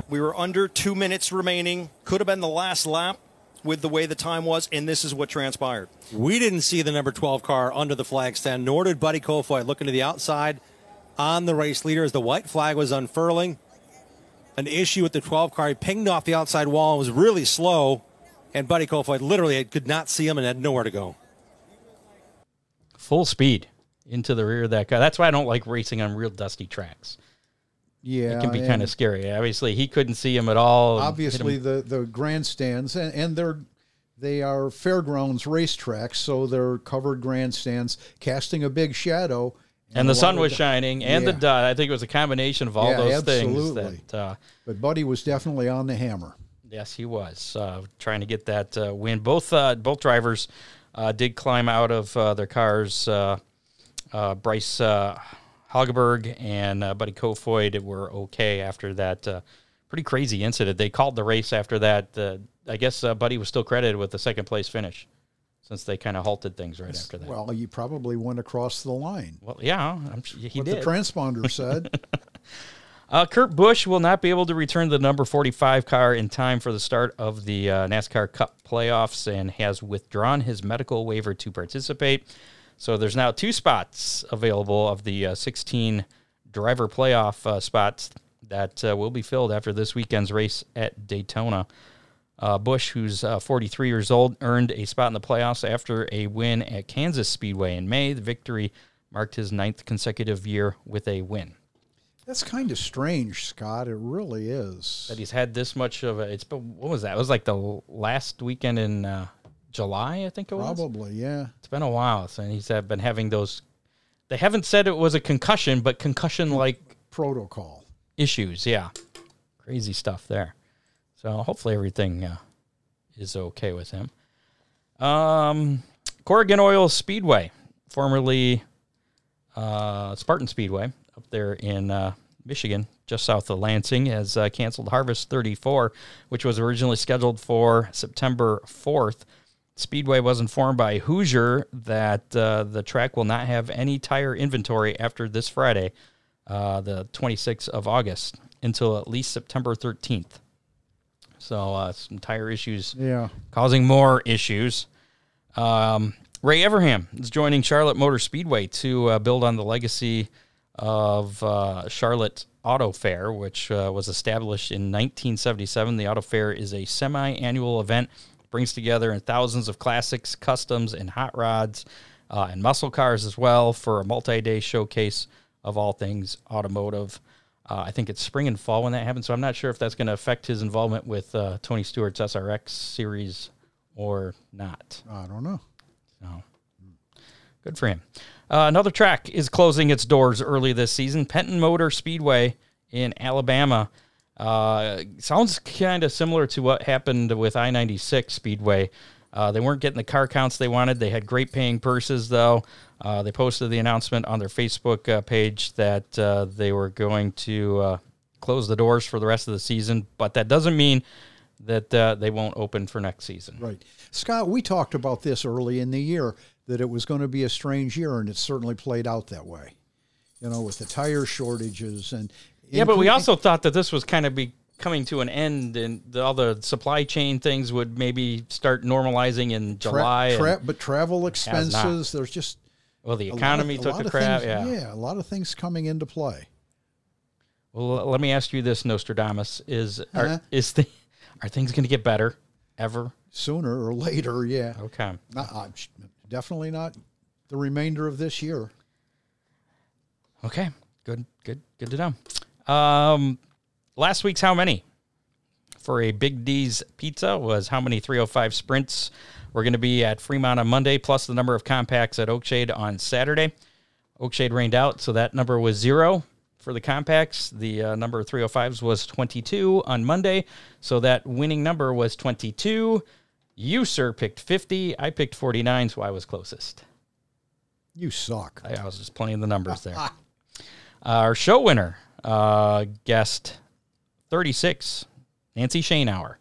We were under two minutes remaining. Could have been the last lap with the way the time was, and this is what transpired. We didn't see the number 12 car under the flag stand, nor did Buddy Kofoid looking to the outside on the race leader as the white flag was unfurling. An issue with the 12 car. He pinged off the outside wall and was really slow, and Buddy Kofoid literally could not see him and had nowhere to go. Full speed into the rear of that guy. That's why I don't like racing on real dusty tracks. Yeah, It can be kind of scary. Obviously, he couldn't see him at all. obviously the the grandstands and, and they're they are fairgrounds racetracks, so they're covered grandstands casting a big shadow. and the a sun was the- shining, and the Yeah. dust. I think it was a combination of all Yeah, those absolutely. things. That, uh, But Buddy was definitely on the hammer. yes, he was uh, trying to get that uh, win. Both uh, both drivers uh, did climb out of uh, their cars. Uh, uh, Bryce uh, Haugeberg and uh, Buddy Kofoid were okay after that uh, pretty crazy incident. They called the race after that. Uh, I guess uh, Buddy was still credited with the second place finish since they kind of halted things right after that. Well, you probably went across the line. Well, yeah, I'm, he what did. the transponder said. Uh, Kurt Busch will not be able to return the number 45 car in time for the start of the uh, NASCAR Cup playoffs and has withdrawn his medical waiver to participate. So there's now two spots available of the uh, 16 driver playoff uh, spots that uh, will be filled after this weekend's race at Daytona. Uh, Busch, who's uh, 43 years old, earned a spot in the playoffs after a win at Kansas Speedway in May. The victory marked his ninth consecutive year with a win. That's kind of strange, Scott. It really is. that he's had this much of a. It's been what was that? It was like the last weekend in uh, July, I think it was. Probably, yeah. It's been a while, and he's uh, been having those. They haven't said it was a concussion, but concussion-like Protocol. issues. Yeah, crazy stuff there. So hopefully everything uh, is okay with him. Um, Corrigan Oil Speedway, formerly uh, Spartan Speedway, up there in uh, Michigan, just south of Lansing, has uh, canceled Harvest 34, which was originally scheduled for September 4th. Speedway was informed by Hoosier that uh, the track will not have any tire inventory after this Friday, uh, the 26th of August, until at least September 13th. So uh, some tire issues Yeah. causing more issues. Um, Ray Evernham is joining Charlotte Motor Speedway to uh, build on the legacy of uh, Charlotte Auto Fair, which uh, was established in 1977. The Auto Fair is a semi annual event, brings together thousands of classics, customs, and hot rods, uh, and muscle cars as well for a multi day showcase of all things automotive. Uh, I think it's spring and fall when that happens, so I'm not sure if that's going to affect his involvement with uh, Tony Stewart's SRX series or not. I don't know. So good for him. Uh, another track is closing its doors early this season. Penton Motor Speedway in Alabama. Uh, sounds kind of similar to what happened with I 96 Speedway. Uh, they weren't getting the car counts they wanted. They had great paying purses, though. Uh, they posted the announcement on their Facebook uh, page that uh, they were going to uh, close the doors for the rest of the season, but that doesn't mean that they won't open for next season. Right. Scott, we talked about this early in the year that it was going to be a strange year, and it certainly played out that way. You know, with the tire shortages and Yeah, but we also thought that this was kind of be coming to an end, and the, all the supply chain things would maybe start normalizing in tra- July. tra- but travel expenses. There's just well, the economy of- took a crap. things- yeah. a lot of things coming into play. Well, let me ask you this, Nostradamus: Is Uh-huh. are is the are things going to get better ever? Sooner or later, yeah. Okay. Not, uh, definitely not the remainder of this year. Okay. Good. Good. Good to know. Um, last week's how many? for a Big D's pizza was how many 305 sprints We're going to be at Fremont on Monday, plus the number of compacts at Oakshade on Saturday. Oakshade rained out, so that number was zero for the compacts. The uh, number of 305s was 22 on Monday, so that winning number was 22. You, sir, picked 50. I picked 49, so I was closest. You suck. I, I was just playing the numbers there. Our show winner, uh, guest 36, Nancy Shanehour,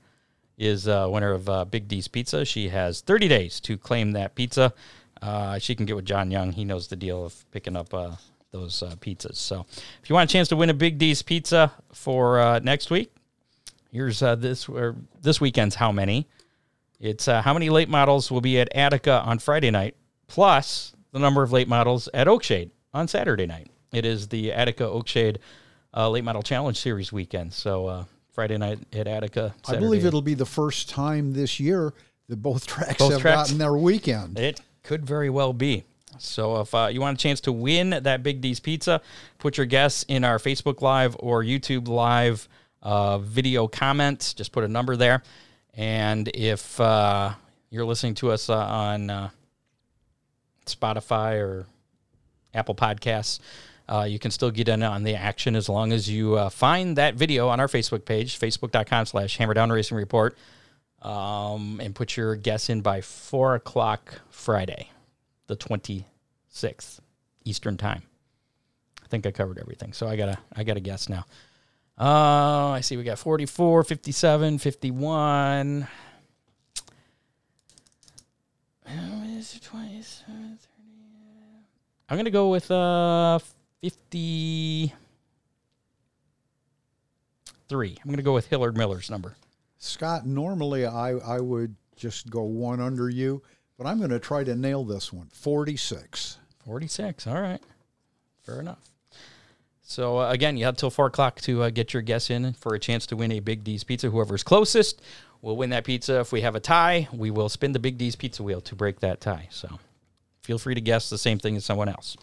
is uh, winner of uh, Big D's Pizza. She has 30 days to claim that pizza. Uh, she can get with John Young. He knows the deal of picking up uh, those uh, pizzas. So if you want a chance to win a Big D's Pizza for next week, here's this or this weekend's how many. It's how many late models will be at Attica on Friday night, plus the number of late models at Oakshade on Saturday night. It is the Attica Oakshade uh, Late Model Challenge Series weekend. So uh, Friday night at Attica. I believe it'll be the first time this year that both tracks Both have tracks. gotten their weekend. It could very well be. So if uh, you want a chance to win that Big D's Pizza, put your guess in our Facebook Live or YouTube Live uh, video comments. Just put a number there. And if uh, you're listening to us uh, on uh, Spotify or Apple Podcasts, uh, you can still get in on the action as long as you uh, find that video on our Facebook page, facebook.com slash hammerdown racing report, um, and put your guess in by 4 o'clock Friday, the 26th Eastern Time. I think I covered everything. So I got to I got to guess now. Uh, I see we got 44, 57, 51. Uh, is it 27, 30? I'm going to go with uh 53. I'm going to go with Hillard Miller's number. Scott, normally I, I would just go one under you, but I'm going to try to nail this one 46. 46. All right. Fair enough. So, uh, again, you have till 4 o'clock to uh, get your guess in for a chance to win a Big D's pizza. Whoever's closest will win that pizza. If we have a tie, we will spin the Big D's pizza wheel to break that tie. So, feel free to guess the same thing as someone else.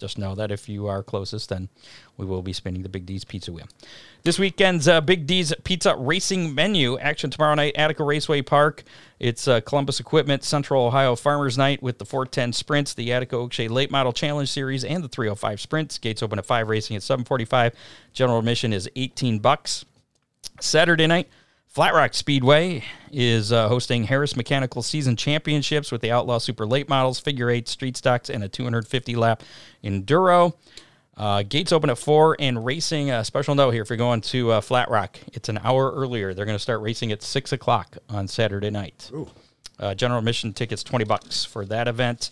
Just know that if you are closest, then we will be spinning the Big D's Pizza Wheel. This weekend's uh, Big D's Pizza Racing menu action tomorrow night, Attica Raceway Park. It's uh, Columbus Equipment Central Ohio Farmers Night with the 410 Sprints, the Attica Oakshade Late Model Challenge Series, and the 305 Sprints. Gates open at 5, racing at 745. General admission is 18 bucks. Saturday night, Flat Rock Speedway is uh, hosting Harris Mechanical Season Championships with the Outlaw Super Late Models, Figure 8, Street Stocks, and a 250 lap Enduro. Uh, gates open at 4 and racing. A special note here if you're going to uh, Flat Rock, it's an hour earlier. They're going to start racing at 6 o'clock on Saturday night. Uh, general admission tickets 20 bucks for that event.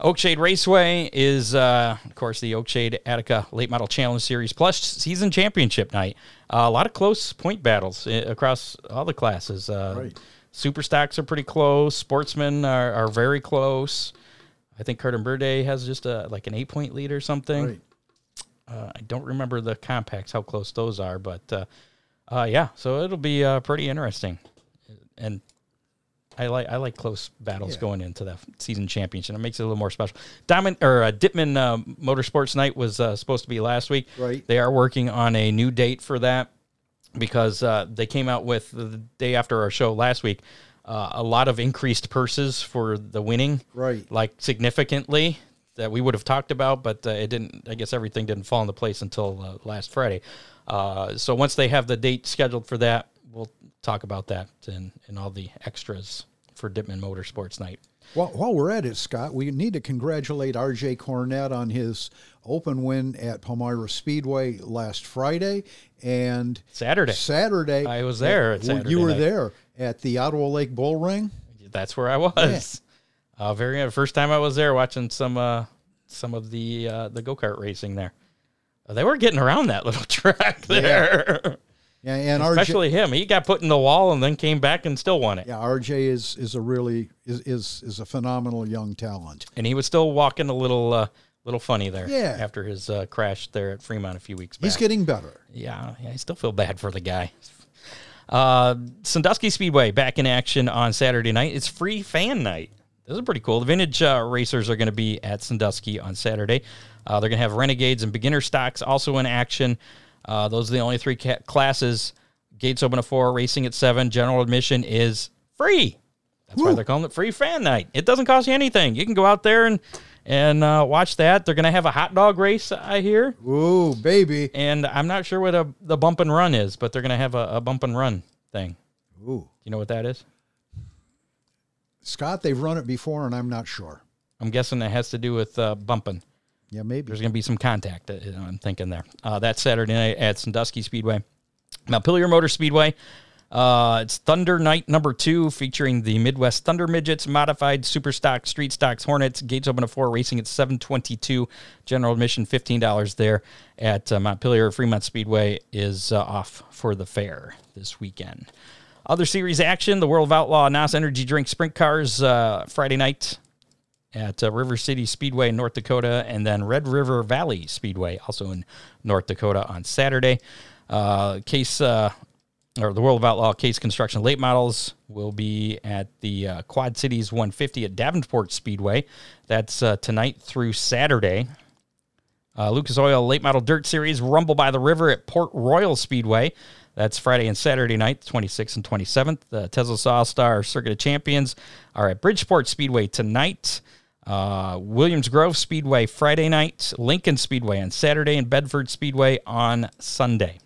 Oakshade Raceway is, uh, of course, the Oakshade Attica Late Model Challenge Series plus season championship night. Uh, a lot of close point battles uh, across all the classes. Uh, Right. Super stocks are pretty close. Sportsmen are, are very close. I think Carter Burde has just a like an eight point lead or something. Right. Uh, I don't remember the compacts how close those are, but uh, uh, yeah, so it'll be uh, pretty interesting. And I like I like close battles Yeah. going into the season championship. It makes it a little more special. Diamond or uh, Dittman uh, Motorsports Night was uh, supposed to be last week. Right. They are working on a new date for that because uh, they came out with the day after our show last week uh, a lot of increased purses for the winning, Right. Like significantly that we would have talked about, but uh, it didn't. I guess everything didn't fall into place until uh, last Friday. Uh, so once they have the date scheduled for that, we'll talk about that and, and all the extras for Dittman Motorsports Night. Well, while we're at it, Scott, we need to congratulate RJ Cornett on his open win at Palmyra Speedway last Friday and Saturday. Saturday. I was there at Saturday You were night. there at the Ottawa Lake Bull Ring. That's where I was. Uh, very uh, first time I was there watching some uh, some of the uh, the go kart racing there. Uh, they were getting around that little track there, Yeah, and RJ, especially him. He got put in the wall and then came back and still won it. yeah, RJ is is a really is is is a phenomenal young talent. And he was still walking a little uh, little funny there. Yeah. After his uh, crash there at Fremont a few weeks back. He's getting better. Yeah, yeah, I still feel bad for the guy. Uh, Sandusky Speedway back in action on Saturday night. It's free fan night. This is pretty cool. The vintage uh, racers are going to be at Sandusky on Saturday. Uh, they're going to have Renegades and beginner stocks also in action. Uh, those are the only three ca- classes Gates open at four, racing at seven. General admission is free. That's why they're calling it free fan night. It doesn't cost you anything. You can go out there and and uh, watch that. They're going to have a hot dog race, I hear, Ooh, baby. and I'm not sure what a the bump and run is, but they're going to have a, a bump and run thing. Ooh. Do you know what that is? Scott, they've run it before, and I'm not sure. I'm guessing that has to do with uh, bumping. Yeah, maybe. There's going to be some contact. uh, I'm thinking there. Uh, that's Saturday night at Sandusky Speedway. Montpelier Motor Speedway. Uh, it's Thunder Night number two, featuring the Midwest Thunder Midgets, modified super stock, street stocks, Hornets. Gates open at four, racing at 722. General admission $15 there at uh, Montpelier. Fremont Speedway is uh, off for the fair this weekend. Other series action: the World of Outlaw NOS Energy Drink Sprint Cars uh, Friday night at uh, River City Speedway in North Dakota, and then Red River Valley Speedway, also in North Dakota, on Saturday. Uh, case uh, or the World of Outlaw Case Construction late models will be at the uh, Quad Cities 150 at Davenport Speedway. That's uh, tonight through Saturday. Uh, Lucas Oil Late Model Dirt Series Rumble by the River at Port Royal Speedway. That's Friday and Saturday night, 26th and 27th. The Tezos All Star Circuit of Champions are at Bridgeport Speedway tonight. Uh, Williams Grove Speedway Friday night. Lincoln Speedway on Saturday, and Bedford Speedway on Sunday.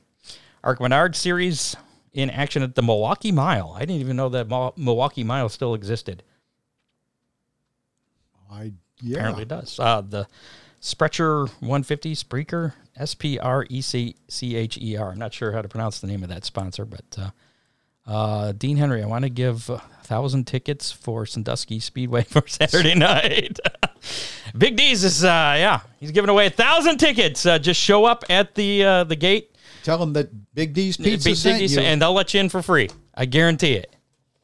ARCA Menard Series in action at the Milwaukee Mile. I didn't even know that Mo- Milwaukee Mile still existed. I yeah. Apparently it does. Uh, the Sprecher 150 Spreaker, S P R E C C H E R. I'm not sure how to pronounce the name of that sponsor, but uh, uh, Dean Henry, I want to give a thousand tickets for Sandusky Speedway for Saturday night. Big D's is uh, yeah, he's giving away a thousand tickets. Uh, just show up at the uh, the gate, Tell them that Big D's Pizza Big sent D's, you and they'll let you in for free. I guarantee it.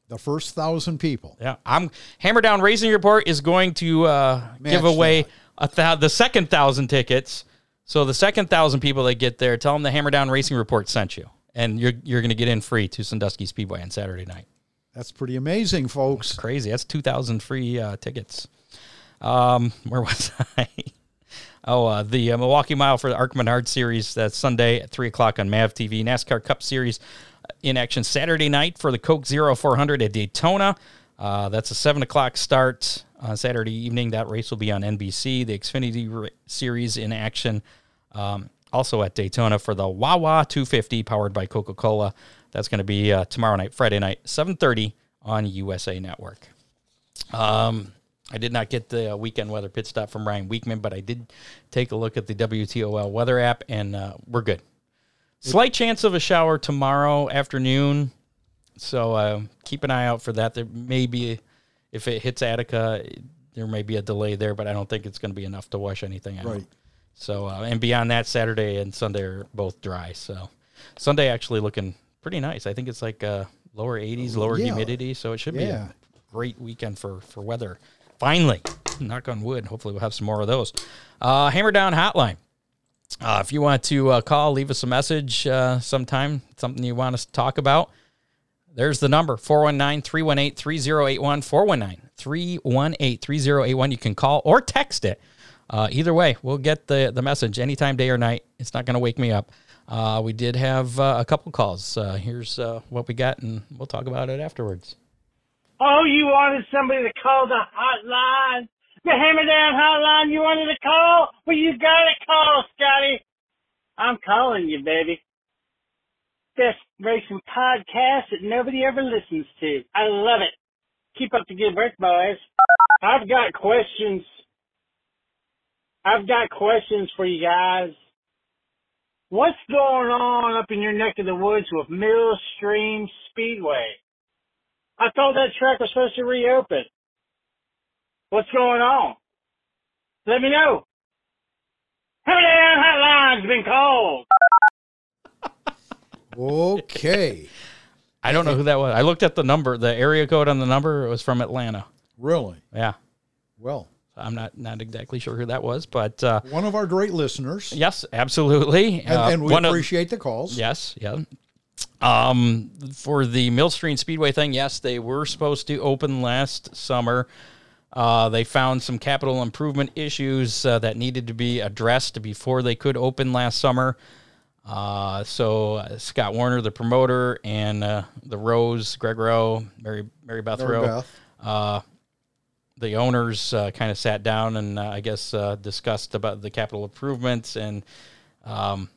the first thousand people. Yeah, I'm Hammer Down Racing Report is going to uh, give away that. a thou- the second thousand tickets. So the second thousand people that get there, tell them the Hammer Down Racing Report sent you, and you're you're going to get in free to Sandusky Speedway on Saturday night. That's pretty amazing, folks. Crazy, that's two thousand free uh, tickets. Um, where was I? Oh, uh, the uh, Milwaukee Mile for the ARCA Menard Series. That's Sunday at 3 o'clock on MAV TV. NASCAR Cup Series in action Saturday night for the Coke Zero 400 at Daytona. Uh, that's a 7 o'clock start on Saturday evening. That race will be on NBC. The Xfinity Series in action um, also at Daytona for the Wawa 250 powered by Coca-Cola. That's going to be uh, tomorrow night, Friday night, 7.30 on USA Network. Um, I did not get the uh, weekend weather pit stop from Ryan Weekman, but I did take a look at the WTOL weather app, and uh, we're good. Slight chance of a shower tomorrow afternoon, so uh, keep an eye out for that. There may be, if it hits Attica, there may be a delay there, but I don't think it's going to be enough to wash anything out. Right. So, uh, and beyond that, Saturday and Sunday are both dry. So, Sunday actually looking pretty nice. I think it's like uh, lower 80s, lower Yeah. humidity, so it should be a great weekend for for weather. Finally, knock on wood. Hopefully, we'll have some more of those. Uh, Hammer Down Hotline. Uh, if you want to uh, call, leave us a message uh, sometime, something you want us to talk about. There's the number 419 318 3081. 419 318 3081. You can call or text it. Uh, either way, we'll get the, the message anytime, day or night. It's not going to wake me up. Uh, we did have uh, a couple calls. Uh, here's uh, what we got, and we'll talk about it afterwards. Oh, you wanted somebody to call the hotline? The Hammer Down hotline you wanted to call? Well, you got to call, Scotty. I'm calling you, baby. Best racing podcast that nobody ever listens to. I love it. Keep up the good work, boys. I've got questions. I've got questions for you guys. What's going on up in your neck of the woods with Millstream Speedway? I thought that track was supposed to reopen. What's going on? Let me know. Hammer Down Hotline's been called. Okay. I don't know who that was. I looked at the number, the area code on the number. It was from Atlanta. really? Yeah. Well, I'm not not exactly sure who that was, but uh, one of our great listeners. yes, absolutely. And, Uh, and we one of- appreciate the calls. Yes, yeah. Um, for the Millstream Speedway thing, yes, they were supposed to open last summer. Uh, they found some capital improvement issues uh, that needed to be addressed before they could open last summer. Uh, so uh, Scott Warner, the promoter, and uh, the Rose, Greg Rowe, Mary Mary Beth Mary Rowe, Beth. The owners uh, kind of sat down and uh, I guess uh, discussed about the capital improvements and um,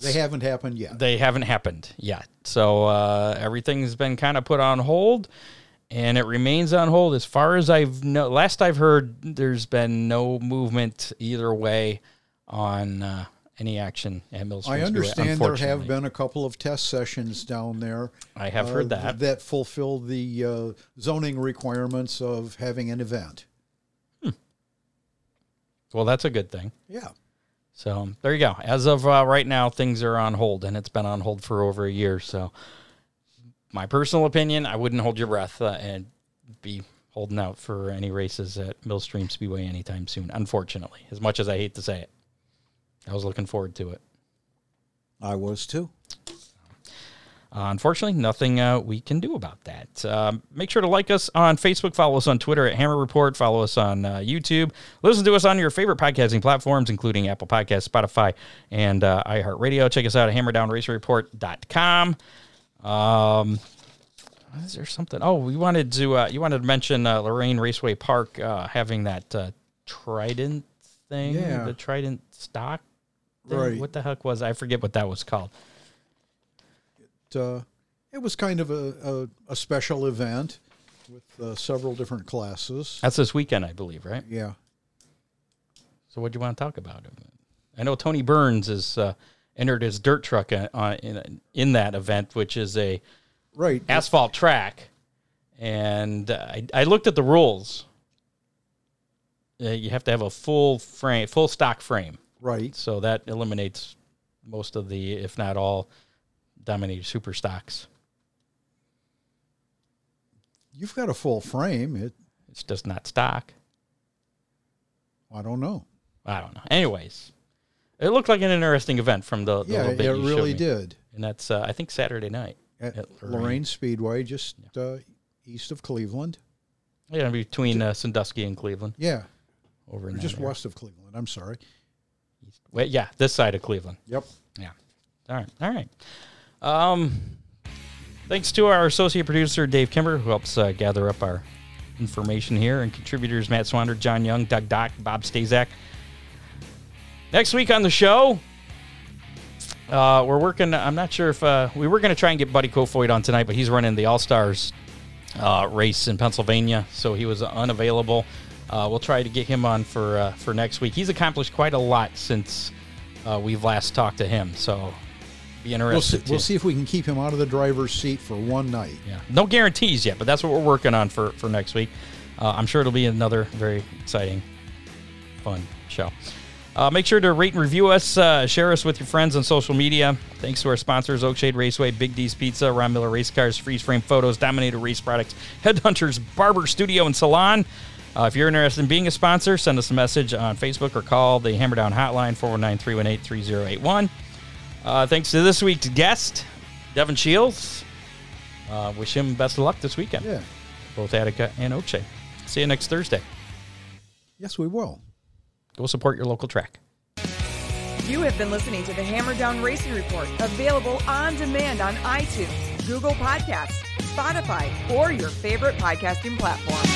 They haven't happened yet. they haven't happened yet. So uh, everything's been kind of put on hold, and it remains on hold. As far as I've no, last I've heard, there's been no movement either way on uh, any action at Mill I understand there have been a couple of test sessions down there. I have uh, heard that. that fulfill the uh, zoning requirements of having an event. Well, that's a good thing. Yeah. So there you go. As of uh, right now, things are on hold, and it's been on hold for over a year. So, my personal opinion, I wouldn't hold your breath uh, and be holding out for any races at Millstream Speedway anytime soon. Unfortunately, as much as I hate to say it, I was looking forward to it. I was too. Uh, unfortunately, nothing uh, we can do about that. Um, make sure to like us on Facebook, follow us on Twitter at Hammer Report, follow us on uh, YouTube, listen to us on your favorite podcasting platforms, including Apple Podcasts, Spotify, and uh, iHeartRadio. Check us out at hammerdownracerreport.com. Um, is there something? Oh, we wanted to. Uh, you wanted to mention uh, Lorraine Raceway Park uh, having that uh, Trident thing, Yeah. the Trident stock. Thing? Right. What the heck was? I forget what that was called. uh, it was kind of a, a, a special event with uh, several different classes. That's this weekend, I believe, right? Yeah. So, what do you want to talk about? I know Tony Burns has uh, entered his dirt truck uh, uh, in in that event, which is a Right. asphalt track, and uh, I, I looked at the rules. Uh, you have to have a full frame, full stock frame, Right. so that eliminates most of the, if not all, Dominator super stocks. You've got a full frame. It. It's just not stock. I don't know. I don't know. Anyways, it looked like an interesting event from the, the Yeah, little it you really did. and that's uh, I think Saturday night At, At Lorraine. Lorraine. Speedway, just uh, east of Cleveland. Yeah, between uh, Sandusky and Cleveland, Yeah. over in just area. west of Cleveland. I'm sorry. Wait, yeah, this side of Cleveland. Yep. Yeah. All right. All right. Um, thanks to our associate producer Dave Kimber, who helps uh, gather up our information here, and contributors Matt Swander, John Young, Doug Dock, Bob Stazak. Next week on the show, uh, we're working. I'm not sure if uh, we were going to try and get Buddy Kofoid on tonight, but he's running the All Stars uh, race in Pennsylvania, so he was unavailable. Uh, we'll try to get him on for uh, for next week. He's accomplished quite a lot since uh, we've last talked to him, so be We'll interested. see, we'll see if we can keep him out of the driver's seat for one night. Yeah, no guarantees yet, but that's what we're working on for for next week. Uh, I'm sure it'll be another very exciting, fun show. Uh, make sure to rate and review us. Uh, share us with your friends on social media. Thanks to our sponsors: Oakshade Raceway, Big D's Pizza, Ron Miller Race Cars, Freeze Frame Photos, Dominator Race Products, Headhunters Barber Studio and Salon. Uh, if you're interested in being a sponsor, send us a message on Facebook or call the Hammerdown Hotline 419 318 3081. Uh, thanks to this week's guest, Devin Shiels. Uh, wish him best of luck this weekend. Yeah. Both Attica and Oche. See you next Thursday. Yes, we will. Go support your local track. You have been listening to the Hammer Down Racing Report, available on demand on iTunes, Google Podcasts, Spotify, or your favorite podcasting platform.